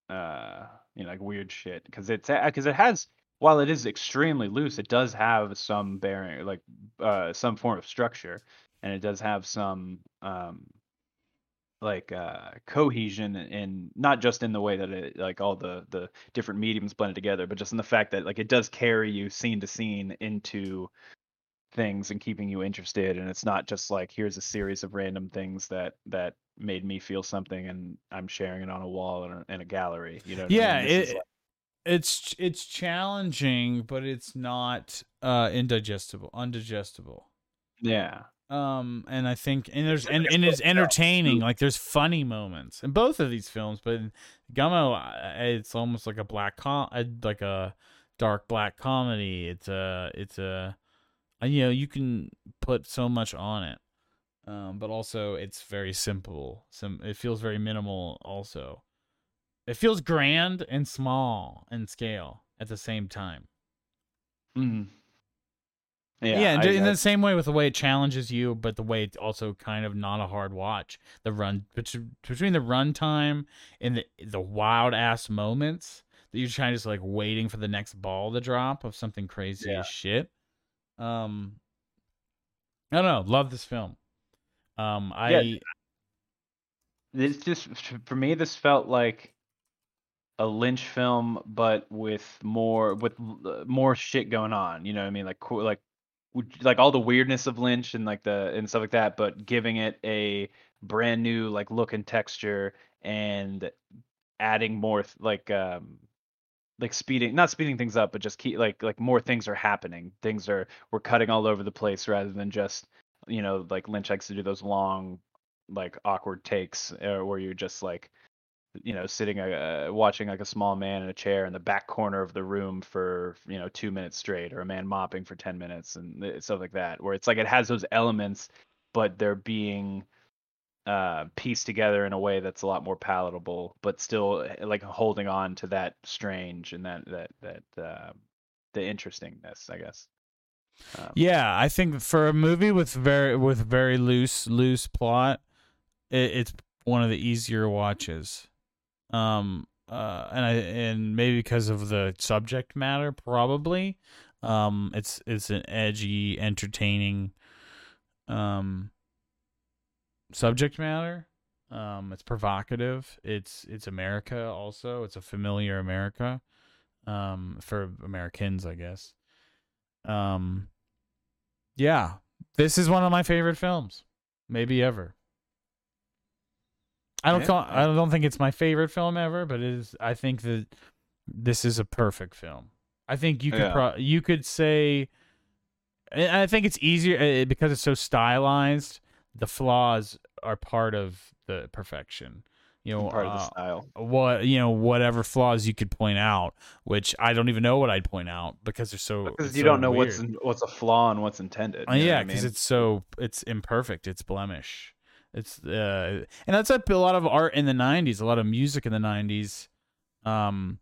Speaker 2: uh you know like weird shit because it's because it has while it is extremely loose it does have some bearing like uh some form of structure and it does have some um like uh cohesion and not just in the way that it like all the the different mediums blended together but just in the fact that like it does carry you scene to scene into things and keeping you interested and it's not just like here's a series of random things that that made me feel something and i'm sharing it on a wall in a, in a gallery you know what I
Speaker 1: yeah
Speaker 2: mean?
Speaker 1: It,
Speaker 2: like-
Speaker 1: it's it's challenging but it's not uh indigestible undigestible.
Speaker 2: Yeah.
Speaker 1: Um and i think and there's and, and it's entertaining like there's funny moments in both of these films but in gummo it's almost like a black com uh, like a dark black comedy. It's a it's a you know you can put so much on it um but also it's very simple some it feels very minimal also it feels grand and small in scale at the same time
Speaker 2: Mhm.
Speaker 1: Yeah,
Speaker 2: yeah, I-
Speaker 1: in
Speaker 2: I-
Speaker 1: the same way with the way it challenges you, but the way it's also kind of not a hard watch. The run between the runtime and the the wild ass moments that you're trying to just like waiting for the next ball to drop of something crazy
Speaker 2: Yeah.
Speaker 1: as shit. Um, I don't know. Love this film. Um, I
Speaker 2: Yeah. this just for me this felt like a lynch film but with more with more shit going on you know what i mean like like like all the weirdness of lynch and like the and stuff like that but giving it a brand new like look and texture and adding more like um like speeding not speeding things up but just keep like like more things are happening. Things are we're cutting all over the place rather than just you know like lynch likes to do those long like awkward takes uh, where you're just like you know sitting uh, watching like a small man in a chair in the back corner of the room for you know two minutes straight or a man mopping for 10 minutes and uh, stuff like that where it's like it has those elements but they're being uh pieced together in a way that's a lot more palatable but still uh, like holding on to that strange and that that that uh, the interestingness i guess um,
Speaker 1: yeah, I think for a movie with very with very loose loose plot, it, it's one of the easier watches. Um, uh, and I and maybe because of the subject matter, probably. Um, it's it's an edgy, entertaining, um, subject matter. Um, it's provocative. It's it's America also. It's a familiar America, um, for Americans, I guess. Um, yeah, this is one of my favorite films, maybe ever. I don't
Speaker 2: Yeah,
Speaker 1: call.
Speaker 2: I-
Speaker 1: don't think it's my favorite film ever, but it is. I think that this is a perfect film. I think you could
Speaker 2: Yeah.
Speaker 1: pro- you could say. I think it's easier uh, because it's so stylized. The flaws are part of the perfection. You know,
Speaker 2: part of the
Speaker 1: uh,
Speaker 2: style
Speaker 1: what you know whatever flaws you could point out which i don't even know what i'd point out because they're so
Speaker 2: because you
Speaker 1: so
Speaker 2: don't know what's in, what's a flaw and what's intended
Speaker 1: Uh,
Speaker 2: you know what
Speaker 1: yeah
Speaker 2: I
Speaker 1: because
Speaker 2: mean?
Speaker 1: it's so it's imperfect it's blemish it's uh and that's a, a lot of art in the 90s a lot of music in the 90s um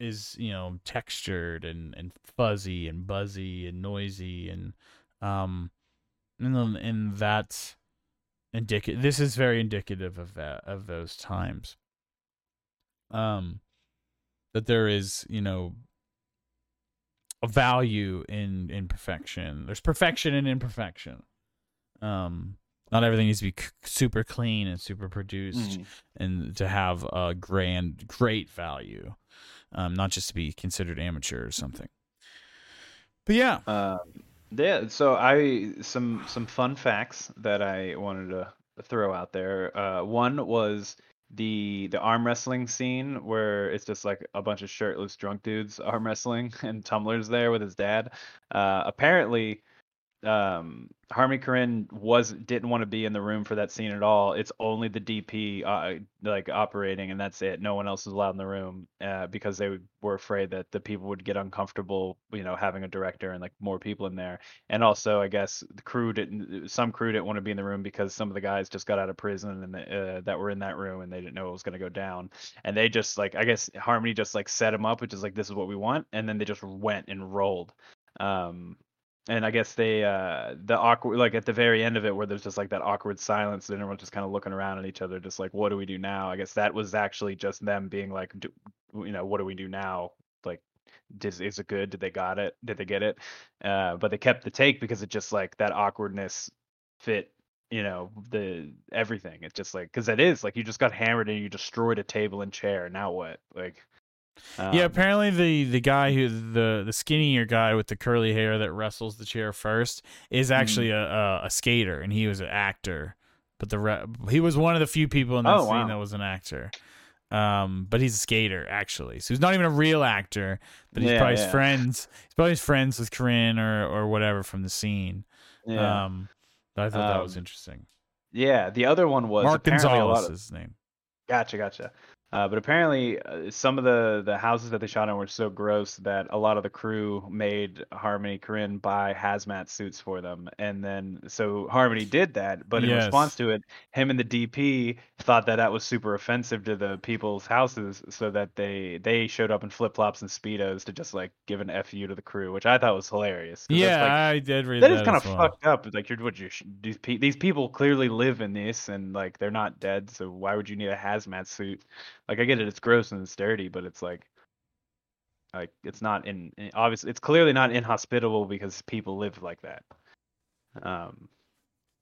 Speaker 1: is you know textured and and fuzzy and buzzy and noisy and um and then and that's indicative this is very indicative of that of those times. Um that there is you know a value in in perfection. There's perfection in imperfection. Um not everything needs to be c- super clean and super produced
Speaker 2: Mhm.
Speaker 1: and to have a grand great value um not just to be considered amateur or something. But yeah.
Speaker 2: Um, yeah, so I some some fun facts that I wanted to throw out there. Uh, one was the the arm wrestling scene where it's just like a bunch of shirtless drunk dudes *laughs* arm wrestling and Tummler's there with his dad. Uh, apparently, um, Harmony Korine was didn't want to be in the room for that scene at all. It's only the DP uh, like operating, and that's it. No one else is allowed in the room uh, because they were afraid that the people would get uncomfortable, you know, having a director and like more people in there. And also, I guess the crew didn't. Some crew didn't want to be in the room because some of the guys just got out of prison and uh, that were in that room, and they didn't know it was going to go down. And they just like, I guess Harmony just like set them up, which is like, this is what we want, and then they just went and rolled. Um, and I guess they uh the awkward like at the very end of it where there's just like that awkward silence and everyone's just kind of looking around at each other just like what do we do now I guess that was actually just them being like do, you know what do we do now like is, is it good did they got it did they get it uh but they kept the take because it just like that awkwardness fit you know the everything. It's just like because it is like you just got hammered and you destroyed a table and chair. Now what? Like
Speaker 1: yeah,
Speaker 2: um,
Speaker 1: apparently the the guy who the the skinnier guy with the curly hair that wrestles the chair first is
Speaker 2: Mm-hmm.
Speaker 1: actually a, a a skater and he was an actor, but the re- he was one of the few people in that
Speaker 2: Oh,
Speaker 1: scene
Speaker 2: wow.
Speaker 1: that was an actor. Um, but he's a skater actually, so he's not even a real actor. But he's
Speaker 2: Yeah,
Speaker 1: probably
Speaker 2: yeah.
Speaker 1: friends. He's probably friends with Korine or or whatever from the scene.
Speaker 2: yeah.
Speaker 1: Um, I thought that was
Speaker 2: Um,
Speaker 1: interesting.
Speaker 2: yeah, the other one was
Speaker 1: Mark
Speaker 2: apparently a lot
Speaker 1: Gonzales
Speaker 2: of,
Speaker 1: is his name.
Speaker 2: Gotcha, gotcha. Uh, but apparently, uh, some of the the houses that they shot in were so gross that a lot of the crew made Harmony Korine buy hazmat suits for them, and then so Harmony did that. But in
Speaker 1: Yes.
Speaker 2: response to it, him and the DP thought that that was super offensive to the people's houses, so that they they showed up in flip flops and speedos to just like give an fu to the crew, which I thought was hilarious.
Speaker 1: Yeah,
Speaker 2: like,
Speaker 1: I did read
Speaker 2: that
Speaker 1: that.
Speaker 2: is kind of
Speaker 1: well.
Speaker 2: fucked up. Like you're what you these these people clearly live in this and like they're not dead, so why would you need a hazmat suit? Like I get it, it's gross and it's dirty, but it's like like it's not in in- obviously it's clearly not inhospitable because people live like that. Um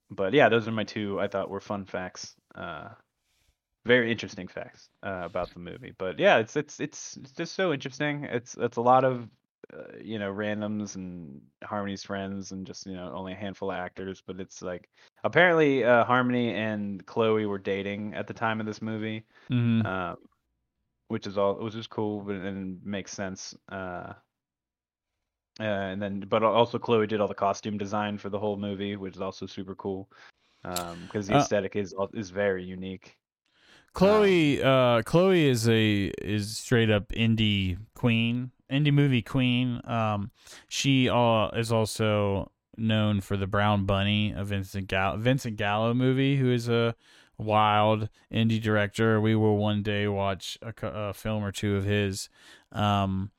Speaker 2: but yeah, those are my two I thought were fun facts. Uh very interesting facts uh, about the movie. But yeah, it's it's it's it's just so interesting. It's it's a lot of uh, you know randoms and Harmony's friends and just you know only a handful of actors. But it's like apparently uh, Harmony and Chloe were dating at the time of this movie,
Speaker 1: Mhm.
Speaker 2: um, which is all which is cool but, and makes sense. Uh, uh, and then, but also Chloe did all the costume design for the whole movie, which is also super cool because the
Speaker 1: Uh,
Speaker 2: aesthetic is is very unique.
Speaker 1: Chloe, uh, Chloe is a is straight up indie queen, indie movie queen. Um, she uh, is also known for the Brown Bunny, a Vincent Gallo, Vincent Gallo movie, who is a wild indie director. We will one day watch a, a film or two of his. Um,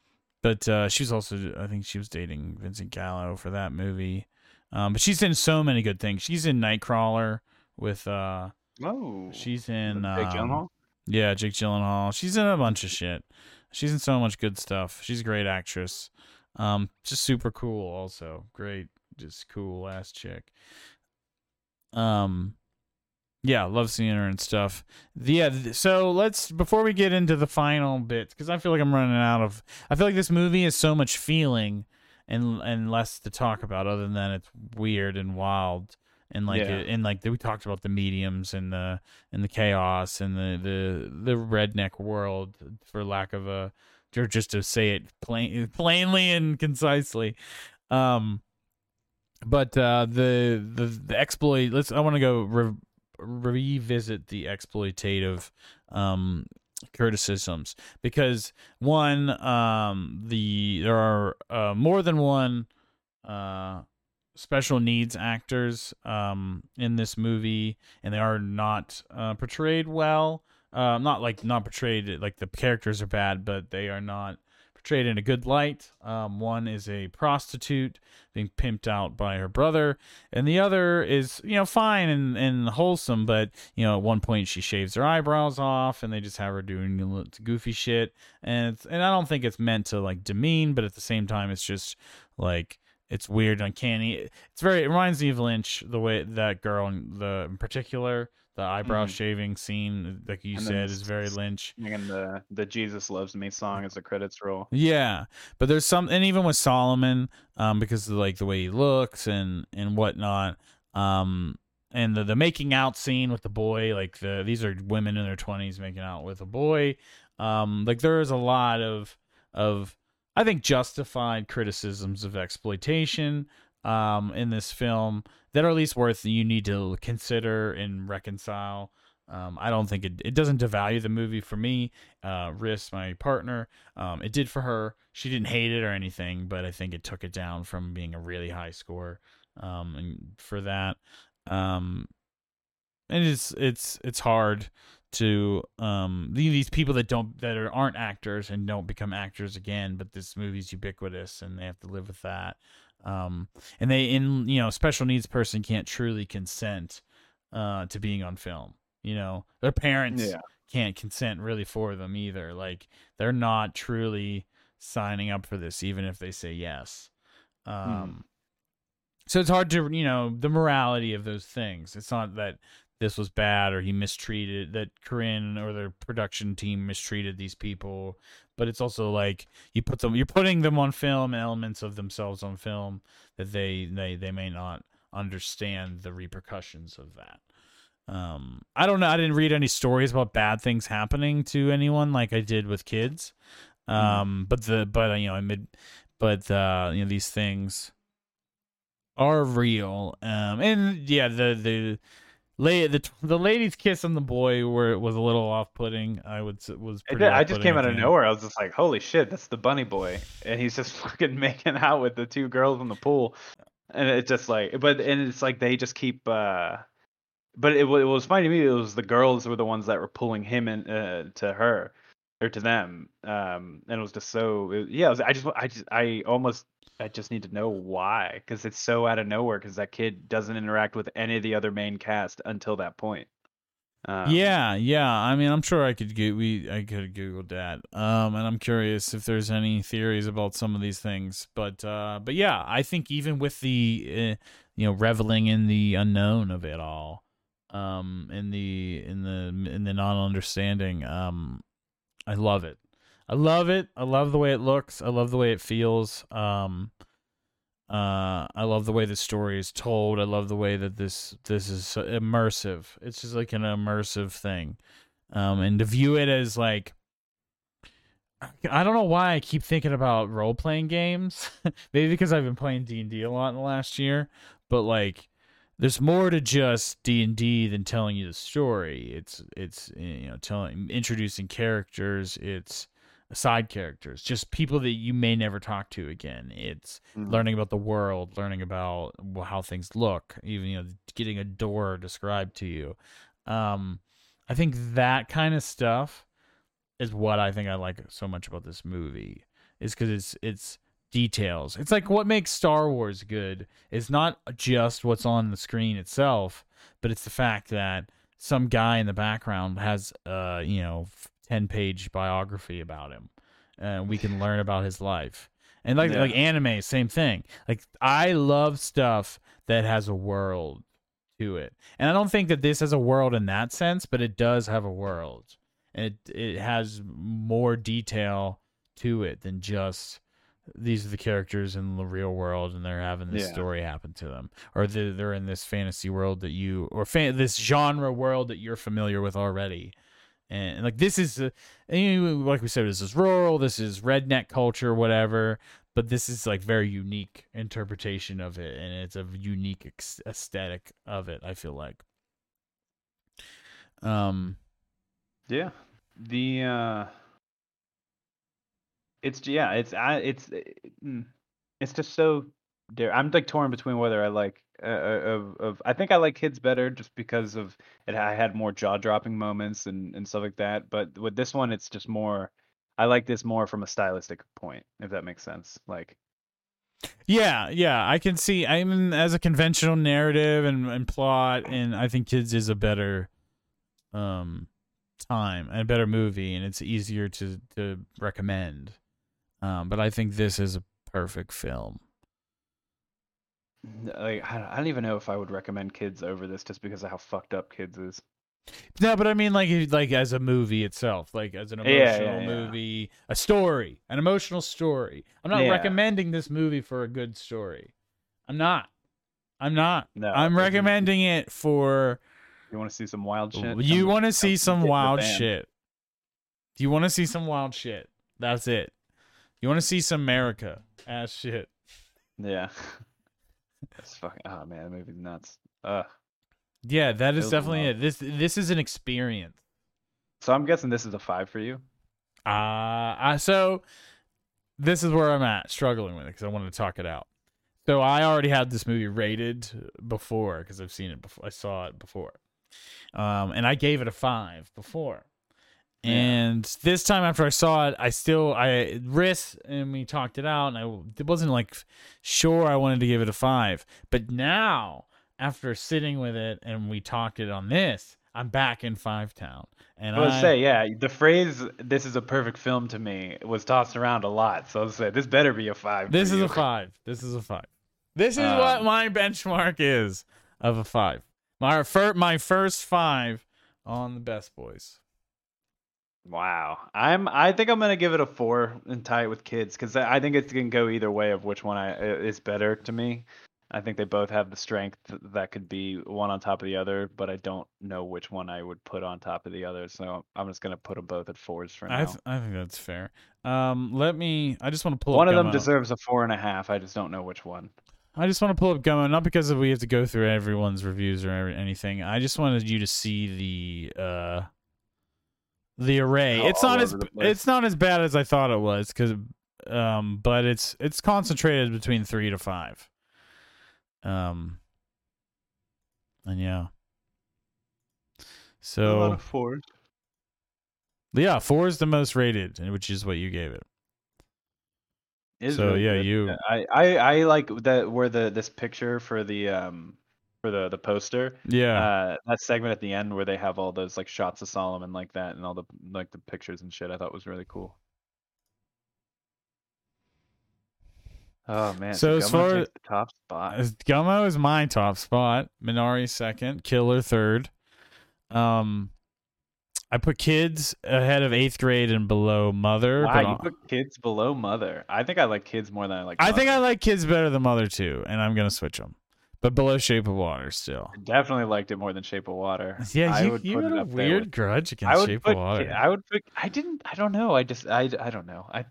Speaker 1: but uh, she's also, I think she was dating Vincent Gallo for that movie. Um, but she's in so many good things. She's in Nightcrawler with uh,
Speaker 2: Oh,
Speaker 1: she's in
Speaker 2: Jake
Speaker 1: um,
Speaker 2: Gyllenhaal.
Speaker 1: yeah, Jake Gyllenhaal. She's in a bunch of shit. She's in so much good stuff. She's a great actress. Um, just super cool. Also, great, just cool ass chick. Um, yeah, love seeing her and stuff. The- Yeah, th- so let's before we get into the final bit because I feel like I'm running out of. I feel like this movie is so much feeling and and less to talk about other than it's weird and wild and like
Speaker 2: Yeah.
Speaker 1: it, and like we talked about the mediums and the and the chaos and the the the redneck world for lack of a or just to say it plain plainly and concisely um but uh the the the exploit let's i want to go re- revisit the exploitative um criticisms. Because one um the there are uh more than one uh special needs actors um in this movie and they are not uh portrayed well. Uh not like not portrayed like the characters are bad but they are not portrayed in a good light. Um one is a prostitute being pimped out by her brother and the other is you know fine and, and wholesome but you know at one point she shaves her eyebrows off and they just have her doing goofy shit. And and i don't think it's meant to like demean but at the same time it's just like it's weird uncanny. It's very it reminds me of lynch the way that girl in the in particular the eyebrow
Speaker 2: Mhm.
Speaker 1: shaving scene like you
Speaker 2: And
Speaker 1: said is very lynch
Speaker 2: And the the Jesus loves me song as the credits roll.
Speaker 1: yeah, but there's some, and even with Solomon, um, because of like the way he looks and and whatnot, um, and the the making out scene with the boy, like the these are women in their twenties making out with a boy, um, like there is a lot of of I think justified criticisms of exploitation, um, in this film that are at least worth you need to consider and reconcile. Um, I don't think it, it doesn't devalue the movie for me. Uh, Riss, my partner, um, it did for her. She didn't hate it or anything, but I think it took it down from being a really high score. Um, and for that, um, and it's it's it's hard to um these people that don't that are, aren't actors and don't become actors again, but this movie's ubiquitous and they have to live with that. Um, and they in you know special needs person can't truly consent uh to being on film. You know, their parents
Speaker 2: Yeah.
Speaker 1: can't consent really for them either. Like they're not truly signing up for this, even if they say yes. Um, so it's hard to you know the morality of those things. It's not that this was bad or he mistreated that Korine or the production team mistreated these people, but it's also like you put them you're putting them on film elements of themselves on film that they they they may not understand the repercussions of that. Um, I don't know. I didn't read any stories about bad things happening to anyone like I did with kids.
Speaker 2: Mm-hmm.
Speaker 1: Um, but the but you know I mid, but uh, you know these things are real. Um, and yeah, the the. La- the the lady's kiss on the boy where it was a little off putting. I would was
Speaker 2: did- I just came out of nowhere. I was just like, "Holy shit, that's the bunny boy," and he's just *laughs* fucking making out with the two girls in the pool, and it's just like, but and it's like they just keep. uh But it, it was funny to me. It was the girls were the ones that were pulling him in uh, to her or to them, um, and it was just so. It, yeah, was, I just, I just, I almost, I just need to know why because it's so out of nowhere because that kid doesn't interact with any of the other main cast until that point. Um,
Speaker 1: yeah, yeah. I mean, I'm sure I could get we I could Google that. Um, and I'm curious if there's any theories about some of these things. But uh, but yeah, I think even with the uh, you know reveling in the unknown of it all, um, in the in the in the non-understanding, um, I love it. I love it. I love the way it looks. I love the way it feels. Um, uh, I love the way the story is told. I love the way that this this is immersive. It's just like an immersive thing, um, and to view it as like, I don't know why I keep thinking about role playing games. *laughs* Maybe because I've been playing D and D a lot in the last year, but like, there's more to just D and D than telling you the story. It's it's you know telling introducing characters. It's side characters, just people that you may never talk to again. It's
Speaker 2: Mhm.
Speaker 1: learning about the world, learning about how things look, even you know getting a door described to you. Um, I think that kind of stuff is what I think I like so much about this movie is because it's it's details. It's like what makes Star Wars good is not just what's on the screen itself, but it's the fact that some guy in the background has uh you know 10 page biography about him and we can learn about his life and like
Speaker 2: Yeah.
Speaker 1: like anime same thing like i love stuff that has a world to it and i don't think that this has a world in that sense but it does have a world and it it has more detail to it than just these are the characters in the real world and they're having this
Speaker 2: Yeah.
Speaker 1: story happen to them or they're, they're in this fantasy world that you or fan, this genre world that you're familiar with already and like this is uh, know, like we said this is rural this is redneck culture whatever but this is like very unique interpretation of it and it's a unique ex- aesthetic of it i feel like um
Speaker 2: Yeah. The uh it's yeah, it's I it's mm, it's just so I'm like torn between whether I like uh, of of I think I like kids better just because of it I had more jaw-dropping moments and and stuff like that, but with this one it's just more I like this more from a stylistic point, if that makes sense. Like
Speaker 1: Yeah, yeah, I can see. I mean, as a conventional narrative and, and plot, and I think Kids is a better, um, time and a better movie, and it's easier to to recommend. Um, but I think this is a perfect film.
Speaker 2: like I don't even know if I would recommend kids over this just because of how fucked up kids is.
Speaker 1: No, but I mean, like, like as a movie itself, like as an
Speaker 2: Yeah, yeah,
Speaker 1: emotional
Speaker 2: yeah.
Speaker 1: movie, a story, an emotional story. I'm not
Speaker 2: Yeah.
Speaker 1: recommending this movie for a good story. I'm not. I'm not.
Speaker 2: No,
Speaker 1: I'm recommending it for
Speaker 2: You want to see some wild shit?
Speaker 1: You want to see some wild shit. You want to see some wild shit. That's it. You want to see some America ass shit.
Speaker 2: Yeah. *laughs* That's fucking. Oh man, that movie's nuts. Ugh.
Speaker 1: Yeah, that is definitely it. This this is an experience.
Speaker 2: So I'm guessing this is a five for you.
Speaker 1: Uh, I, so this is where I'm at, struggling with it because I wanted to talk it out. So I already had this movie rated before because I've seen it before. I saw it before, um, and I gave it a five before.
Speaker 2: Yeah.
Speaker 1: And this time after I saw it, I still I risked and we talked it out, and I it wasn't like sure I wanted to give it a five, but now after sitting with it and we talked it on this, I'm back in Five Town, and
Speaker 2: I would say, yeah, the phrase "this is a perfect film" to me was tossed around a lot. So I would say this better be a five.
Speaker 1: This is
Speaker 2: you.
Speaker 1: a five. This is a five. This is what
Speaker 2: Um,
Speaker 1: my benchmark is of a five. My fir- my first five on the best boys.
Speaker 2: Wow. I'm. I think I'm gonna give it a four and tie it with kids because I think it can go either way of which one I is better to me. I think they both have the strength that could be one on top of the other, but I don't know which one I would put on top of the other. So I'm just gonna put them both at fours for now.
Speaker 1: I th- I think that's fair. Um, let me. I just want to pull
Speaker 2: one of them deserves a four and a half. I just don't know which one.
Speaker 1: I just want to pull up Gummo, not because we have to go through everyone's reviews or every- anything. I just wanted you to see the uh the array.
Speaker 2: All-
Speaker 1: it's not as
Speaker 2: over the place.
Speaker 1: it's not as bad as I thought it was because um, but it's it's concentrated between three to five. Um, and yeah. So
Speaker 2: fours.
Speaker 1: yeah, four is the most rated, which is what you gave it.
Speaker 2: Is
Speaker 1: So,
Speaker 2: really
Speaker 1: yeah,
Speaker 2: good.
Speaker 1: you-
Speaker 2: I, I I like that where the this picture for the um for the the poster.
Speaker 1: Yeah.
Speaker 2: Uh, that segment at the end where they have all those like shots of Solomon like that and all the like the pictures and shit. I thought was really cool. Oh man!
Speaker 1: So as far-
Speaker 2: the top spot.
Speaker 1: As- Gummo is my top spot. Minari second. Killer third. Um, I put kids ahead of eighth grade and below Mother.
Speaker 2: Wow,
Speaker 1: but
Speaker 2: you
Speaker 1: I-
Speaker 2: put kids below Mother. I think I like kids more than I like.
Speaker 1: I think I like kids better than Mother too, and I'm gonna switch them. But below Shape of Water still.
Speaker 2: definitely liked it more than Shape of Water.
Speaker 1: Yeah,
Speaker 2: I
Speaker 1: you,
Speaker 2: would
Speaker 1: you
Speaker 2: put
Speaker 1: had
Speaker 2: it
Speaker 1: a weird
Speaker 2: with-
Speaker 1: grudge
Speaker 2: I
Speaker 1: against
Speaker 2: would
Speaker 1: Shape
Speaker 2: put.
Speaker 1: of Water.
Speaker 2: I would put. I didn't. I don't know. I just. I. I don't know. I.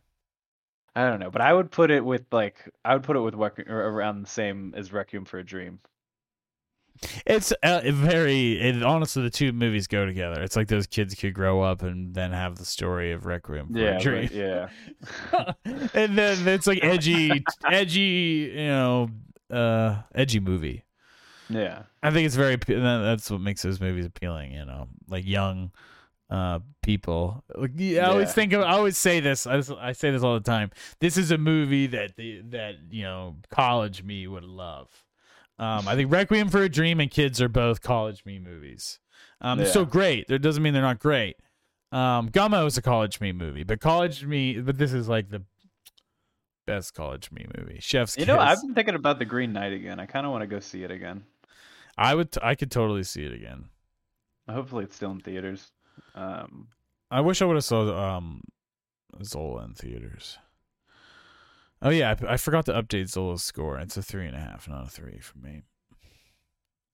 Speaker 2: I don't know, but I would put it with like I would put it with Requ- around the same as Requiem for a Dream.
Speaker 1: It's uh, very. It, honestly, the two movies go together. It's like those kids could grow up and then have the story of Requiem for
Speaker 2: Yeah,
Speaker 1: a Dream.
Speaker 2: but- yeah. *laughs*
Speaker 1: and then it's like edgy, *laughs* edgy, you know, uh, edgy movie.
Speaker 2: Yeah.
Speaker 1: I think it's very. That's what makes those movies appealing. You know, like young uh people. Like, yeah, I always
Speaker 2: Yeah.
Speaker 1: think of. I always say this. I, I say this all the time. This is a movie that the that you know college me would love. Um, I think Requiem for a Dream and Kids are both college me movies. Um, they're still great. That doesn't mean they're not great. Um, Gummo is a college me movie, but college me, but this is like the best college me movie. Chef's
Speaker 2: You know, I've been thinking about the Green Knight again. I kind of want to go see it again.
Speaker 1: I would. I could totally see it again.
Speaker 2: Hopefully, it's still in theaters. Um,
Speaker 1: I wish I would have saw um Zola in theaters. Oh yeah, I, I forgot to update Zola's score. It's a three and a half, not a three for me.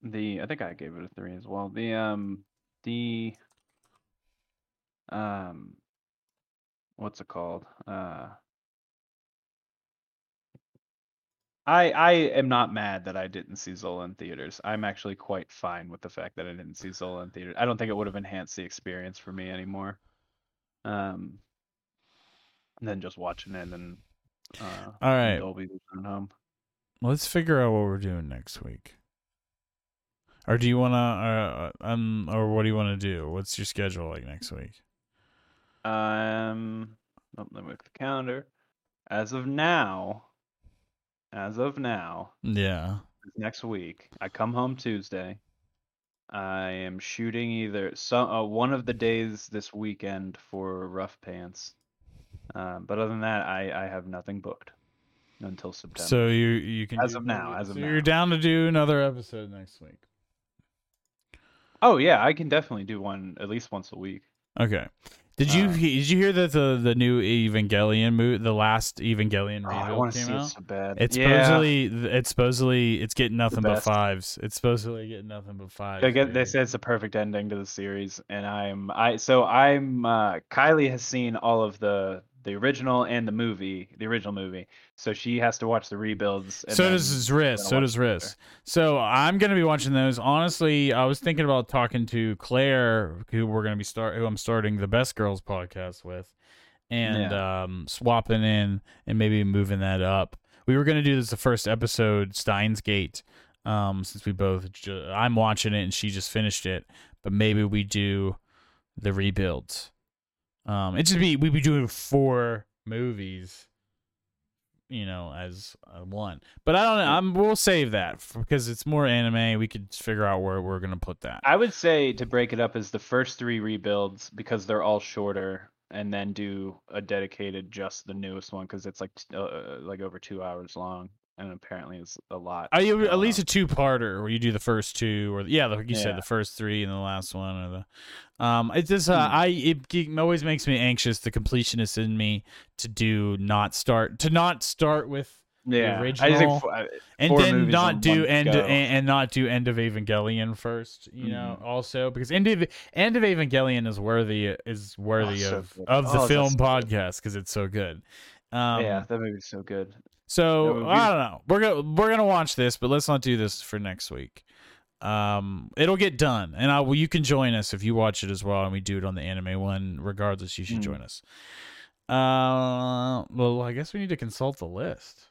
Speaker 2: the I think I gave it a three as well. The um the um what's it called? Uh I I am not mad that I didn't see Zola in theaters. I'm actually quite fine with the fact that I didn't see Zola in theaters. I don't think it would have enhanced the experience for me anymore. Um than just watching it and uh
Speaker 1: All right.
Speaker 2: Dolby home.
Speaker 1: Let's figure out what we're doing next week. Or do you wanna uh, um or what do you wanna do? What's your schedule like next week?
Speaker 2: Um, oh, let me look at the calendar. As of now, as of now,
Speaker 1: Yeah.
Speaker 2: next week, I come home Tuesday. I am shooting either some uh, one of the days this weekend for Rough Pants. Um, but other than that, I, I have nothing booked until September.
Speaker 1: So you you can
Speaker 2: As of now, as of
Speaker 1: so
Speaker 2: now.
Speaker 1: you're down to do another episode next week.
Speaker 2: oh yeah, I can definitely do one at least once a week.
Speaker 1: Okay. Did you
Speaker 2: Uh,
Speaker 1: did you hear that the the new Evangelion movie, the last Evangelion
Speaker 2: Oh, I want to
Speaker 1: came
Speaker 2: see it
Speaker 1: out?
Speaker 2: so bad.
Speaker 1: It's
Speaker 2: yeah.
Speaker 1: supposedly it's supposedly it's getting nothing but fives. It's supposedly getting nothing but fives.
Speaker 2: They get they say it's a perfect ending to the series, and I'm I so I'm uh, Kylie has seen all of the the original and the movie, the original movie, so she has to watch the rebuilds. And
Speaker 1: So does
Speaker 2: Riss.
Speaker 1: So does Riss. So I'm gonna be watching those. Honestly, I was thinking about talking to Claire, who we're gonna be start, who I'm starting the Best Girls podcast with, and um, swapping in and maybe moving that up. We were gonna do this the first episode, Steins Gate, um, since we both. Ju- I'm watching it and she just finished it, but maybe we do the rebuilds. Um, it just be we'd be doing four movies you know, as uh, one. But I don't know. I'm we'll save that because it's more anime. We could figure out where we're gonna put that.
Speaker 2: I would say to break it up as the first three rebuilds because they're all shorter, and then do a dedicated just the newest one because it's like uh, like over two hours long. And apparently it's a lot.
Speaker 1: Are you at least a two-parter where you do the first two, or yeah, like you
Speaker 2: Yeah.
Speaker 1: said, the first three and the last one, or the. Um, it just uh,
Speaker 2: Hmm.
Speaker 1: I it, always makes me anxious. The completionist in me to do not start to not start with
Speaker 2: yeah.
Speaker 1: Original,
Speaker 2: just think, f- I-
Speaker 1: and then not do end and, and not do end of Evangelion first. You know,
Speaker 2: Mhm.
Speaker 1: also because end of end of Evangelion is worthy is worthy
Speaker 2: so
Speaker 1: of
Speaker 2: good.
Speaker 1: of the
Speaker 2: Oh,
Speaker 1: film podcast because it's so good. Um,
Speaker 2: yeah, that movie's so good.
Speaker 1: So
Speaker 2: be-
Speaker 1: I don't know. We're gonna we're gonna watch this, but let's not do this for next week. Um, it'll get done, and I well, you can join us if you watch it as well, and we do it on the anime one. Regardless, you should
Speaker 2: Mm.
Speaker 1: join us. Uh, well, I guess we need to consult the list.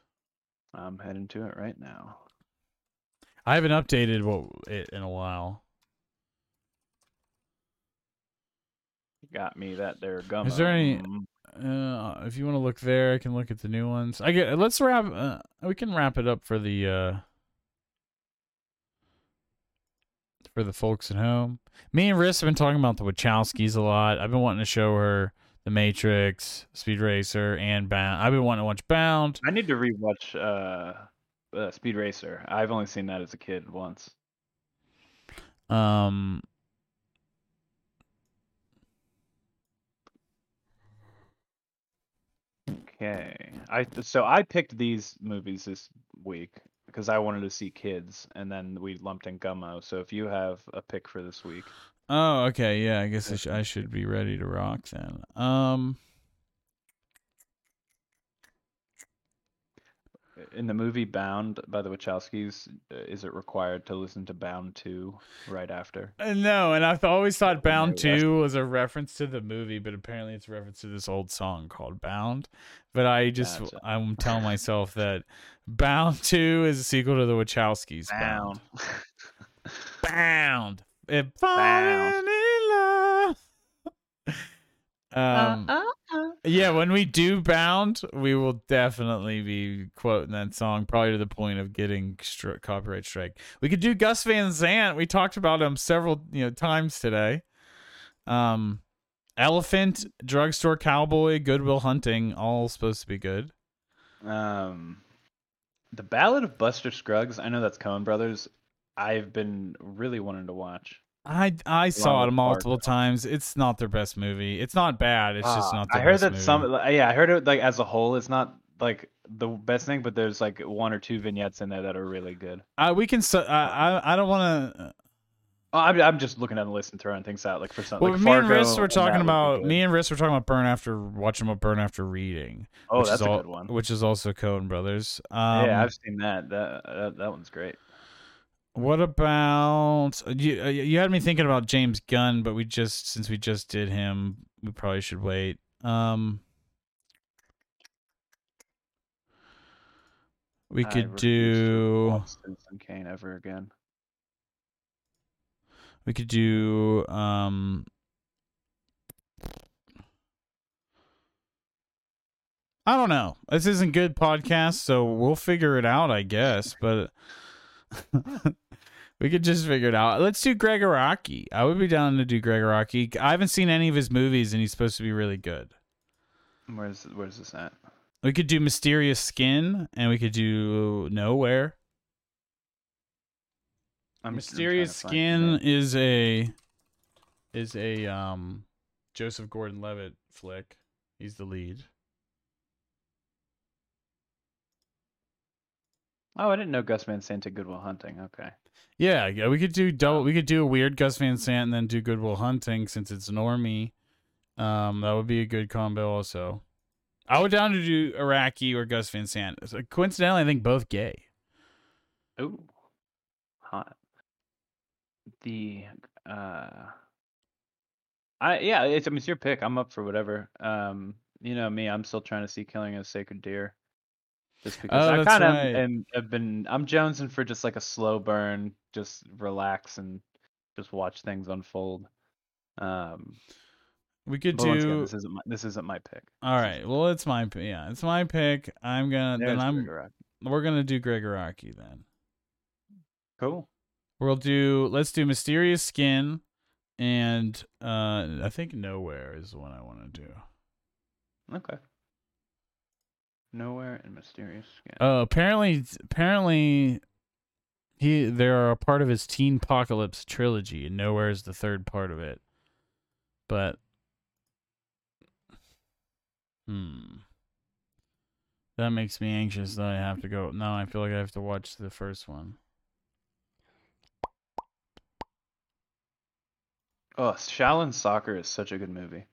Speaker 2: I'm heading to it right now.
Speaker 1: I haven't updated what it in a while.
Speaker 2: Got me that there gum.
Speaker 1: Is there any- Uh, if you want to look there, I can look at the new ones. I get. Let's wrap. Uh, we can wrap it up for the uh for the folks at home. Me and Riss have been talking about the Wachowskis a lot. I've been wanting to show her The Matrix, Speed Racer, and Bound. I've been wanting to watch Bound.
Speaker 2: I need to rewatch uh, uh, Speed Racer. I've only seen that as a kid once.
Speaker 1: Um,
Speaker 2: Okay. I so I picked these movies this week because I wanted to see kids, and then we lumped in Gummo. So if you have a pick for this week,
Speaker 1: oh, okay, yeah. I guess I, sh- I should be ready to rock then. Um,
Speaker 2: in the movie Bound by the Wachowskis, uh, is it required to listen to Bound Two right after?
Speaker 1: Uh, No, and I've always thought Bound
Speaker 2: no,
Speaker 1: 2 was a reference to the movie, but apparently it's a reference to this old song called Bound. But I just,
Speaker 2: Gotcha.
Speaker 1: I'm *laughs* telling myself that Bound 2 is a sequel to the Wachowskis. Bound. Bound. *laughs* In love. Um, yeah, when we do Bound, we will definitely be quoting that song, probably to the point of getting stri- copyright strike. We could do Gus Van Sant. We talked about him several you know times today. Um, Elephant, Drugstore Cowboy, Goodwill Hunting, all supposed to be good.
Speaker 2: Um, the Ballad of Buster Scruggs. I know that's Coen Brothers. I've been really wanting to watch.
Speaker 1: I I saw it multiple
Speaker 2: Fargo.
Speaker 1: times. It's not their best movie. It's not bad. It's just
Speaker 2: Ah,
Speaker 1: not.
Speaker 2: I heard that
Speaker 1: movie.
Speaker 2: some. Yeah, I heard it like as a whole. It's not like the best thing, but there's like one or two vignettes in there that are really good.
Speaker 1: Uh, we can. su- I I don't want to.
Speaker 2: Oh, I'm, I'm just looking at the list and throwing things out like for something.
Speaker 1: Well,
Speaker 2: like
Speaker 1: me and
Speaker 2: Fargo,
Speaker 1: Riss were talking about me and Riss were talking about Burn After watching about Burn After Reading.
Speaker 2: Oh, that's a
Speaker 1: all,
Speaker 2: good one.
Speaker 1: Which is also Coen Brothers. Um,
Speaker 2: yeah, I've seen that. That that, that one's great.
Speaker 1: What about you? uh, You had me thinking about James Gunn, but we just since we just did him, we probably should wait. Um, we
Speaker 2: I
Speaker 1: could do.
Speaker 2: Citizen Kane ever again.
Speaker 1: We could do. Um, I don't know. This isn't good podcast, so we'll figure it out, I guess. But *laughs* *laughs* we could just figure it out. Let's do Gregg Araki. I would be down to do Gregg Araki. I haven't seen any of his movies, and he's supposed to be really good.
Speaker 2: Where's where's this at?
Speaker 1: We could do Mysterious Skin, and we could do Nowhere.
Speaker 2: I'm,
Speaker 1: Mysterious
Speaker 2: trying to find
Speaker 1: Skin is a is a um Joseph Gordon-Levitt flick. He's the lead.
Speaker 2: Oh, I didn't know Gus Van Sant did Goodwill Hunting. Okay.
Speaker 1: Yeah, yeah, we could do double. We could do a weird Gus Van Sant and then do Goodwill Hunting since it's normie. Um, that would be a good combo. Also, I would down to do Araki or Gus Van Sant. So coincidentally, I think both gay.
Speaker 2: Ooh, hot. The uh, I yeah, it's I mean it's your pick. I'm up for whatever. Um, you know me, I'm still trying to see Killing a Sacred Deer. Just because
Speaker 1: Oh,
Speaker 2: I kind of
Speaker 1: right.
Speaker 2: am have been I'm jonesing for just like a slow burn, just relax and just watch things unfold. Um,
Speaker 1: We could
Speaker 2: once again,
Speaker 1: do.
Speaker 2: this isn't my this isn't my pick.
Speaker 1: All right. Well, it's my yeah, it's my pick. I'm gonna
Speaker 2: There's
Speaker 1: then I'm
Speaker 2: Gregor
Speaker 1: we're gonna do Gregg Araki then.
Speaker 2: Cool.
Speaker 1: We'll do let's do Mysterious Skin and uh I think Nowhere is the one I want to do.
Speaker 2: Okay. Nowhere and mysterious skin.
Speaker 1: Uh, apparently, apparently, he they are a part of his Teen Apocalypse trilogy, and Nowhere is the third part of it. But, hmm, that makes me anxious that I have to go. Now I feel like I have to watch the first one.
Speaker 2: Oh, Shaolin Soccer is such a good movie.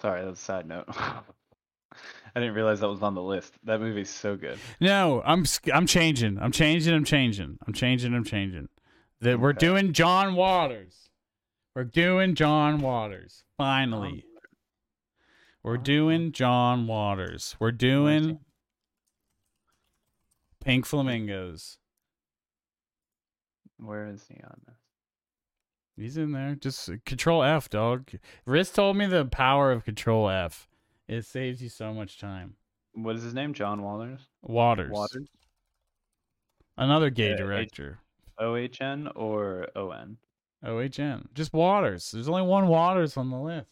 Speaker 2: Sorry, that's a side note. *laughs* I didn't realize that was on the list. That movie's so good.
Speaker 1: No, I'm I'm changing. I'm changing. I'm changing. I'm changing. I'm changing. That we're
Speaker 2: Okay.
Speaker 1: doing John Waters. We're doing John Waters. Finally. We're doing John Waters. We're doing Pink Flamingos.
Speaker 2: Where is he on this?
Speaker 1: He's in there. Just uh, control F, dog. Riss told me the power of control F. It saves you so much time.
Speaker 2: What is his name? John Waters.
Speaker 1: Waters.
Speaker 2: Waters.
Speaker 1: Another gay
Speaker 2: Yeah,
Speaker 1: director.
Speaker 2: O H N or O N?
Speaker 1: OHN. Just Waters. There's only one Waters on the list.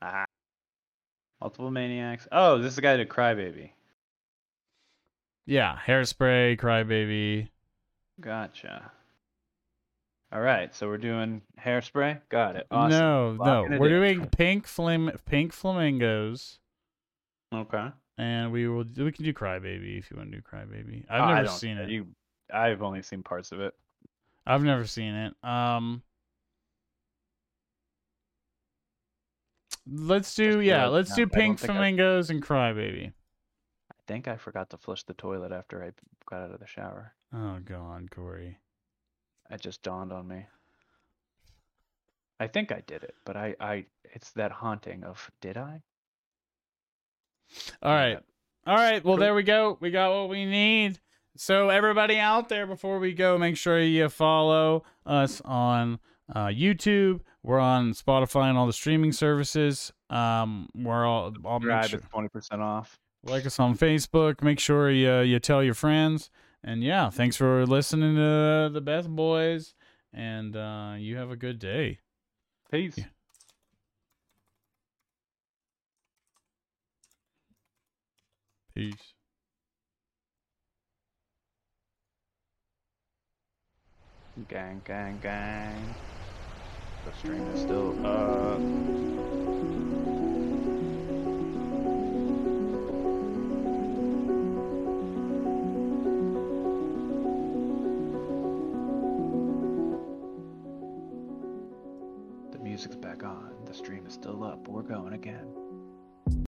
Speaker 2: Ah. Multiple maniacs. Oh, this is the guy to Crybaby.
Speaker 1: Yeah, Hairspray, Crybaby.
Speaker 2: Gotcha. All right, so we're doing hairspray. Got it. Awesome.
Speaker 1: No, no. We're
Speaker 2: in.
Speaker 1: doing pink flam pink flamingos.
Speaker 2: Okay.
Speaker 1: And we will we can do Crybaby if you want to do Crybaby. I've
Speaker 2: Oh,
Speaker 1: never seen it.
Speaker 2: You, I've only seen parts of it.
Speaker 1: I've never seen it. Um Let's do yeah, let's do pink
Speaker 2: think I-
Speaker 1: flamingos and Crybaby.
Speaker 2: I think I forgot to flush the toilet after I got out of the shower.
Speaker 1: Oh god, Corey.
Speaker 2: It just dawned on me. I think I did it, but I, I, it's that haunting of did I?
Speaker 1: All right. All right. Well, there we go. We got what we need. So, everybody out there, before we go, make sure you follow us on uh, YouTube. We're on Spotify and all the streaming services. Um, we're all. I'll
Speaker 2: Subscribe,
Speaker 1: sure,
Speaker 2: twenty percent off.
Speaker 1: Like us on Facebook. Make sure you you tell your friends. And yeah, thanks for listening to the Best Boys. And uh, you have a good day.
Speaker 2: Peace.
Speaker 1: Yeah. Peace.
Speaker 2: Gang, gang, gang. The stream is still up. The music's back on. The stream is still up. We're going again.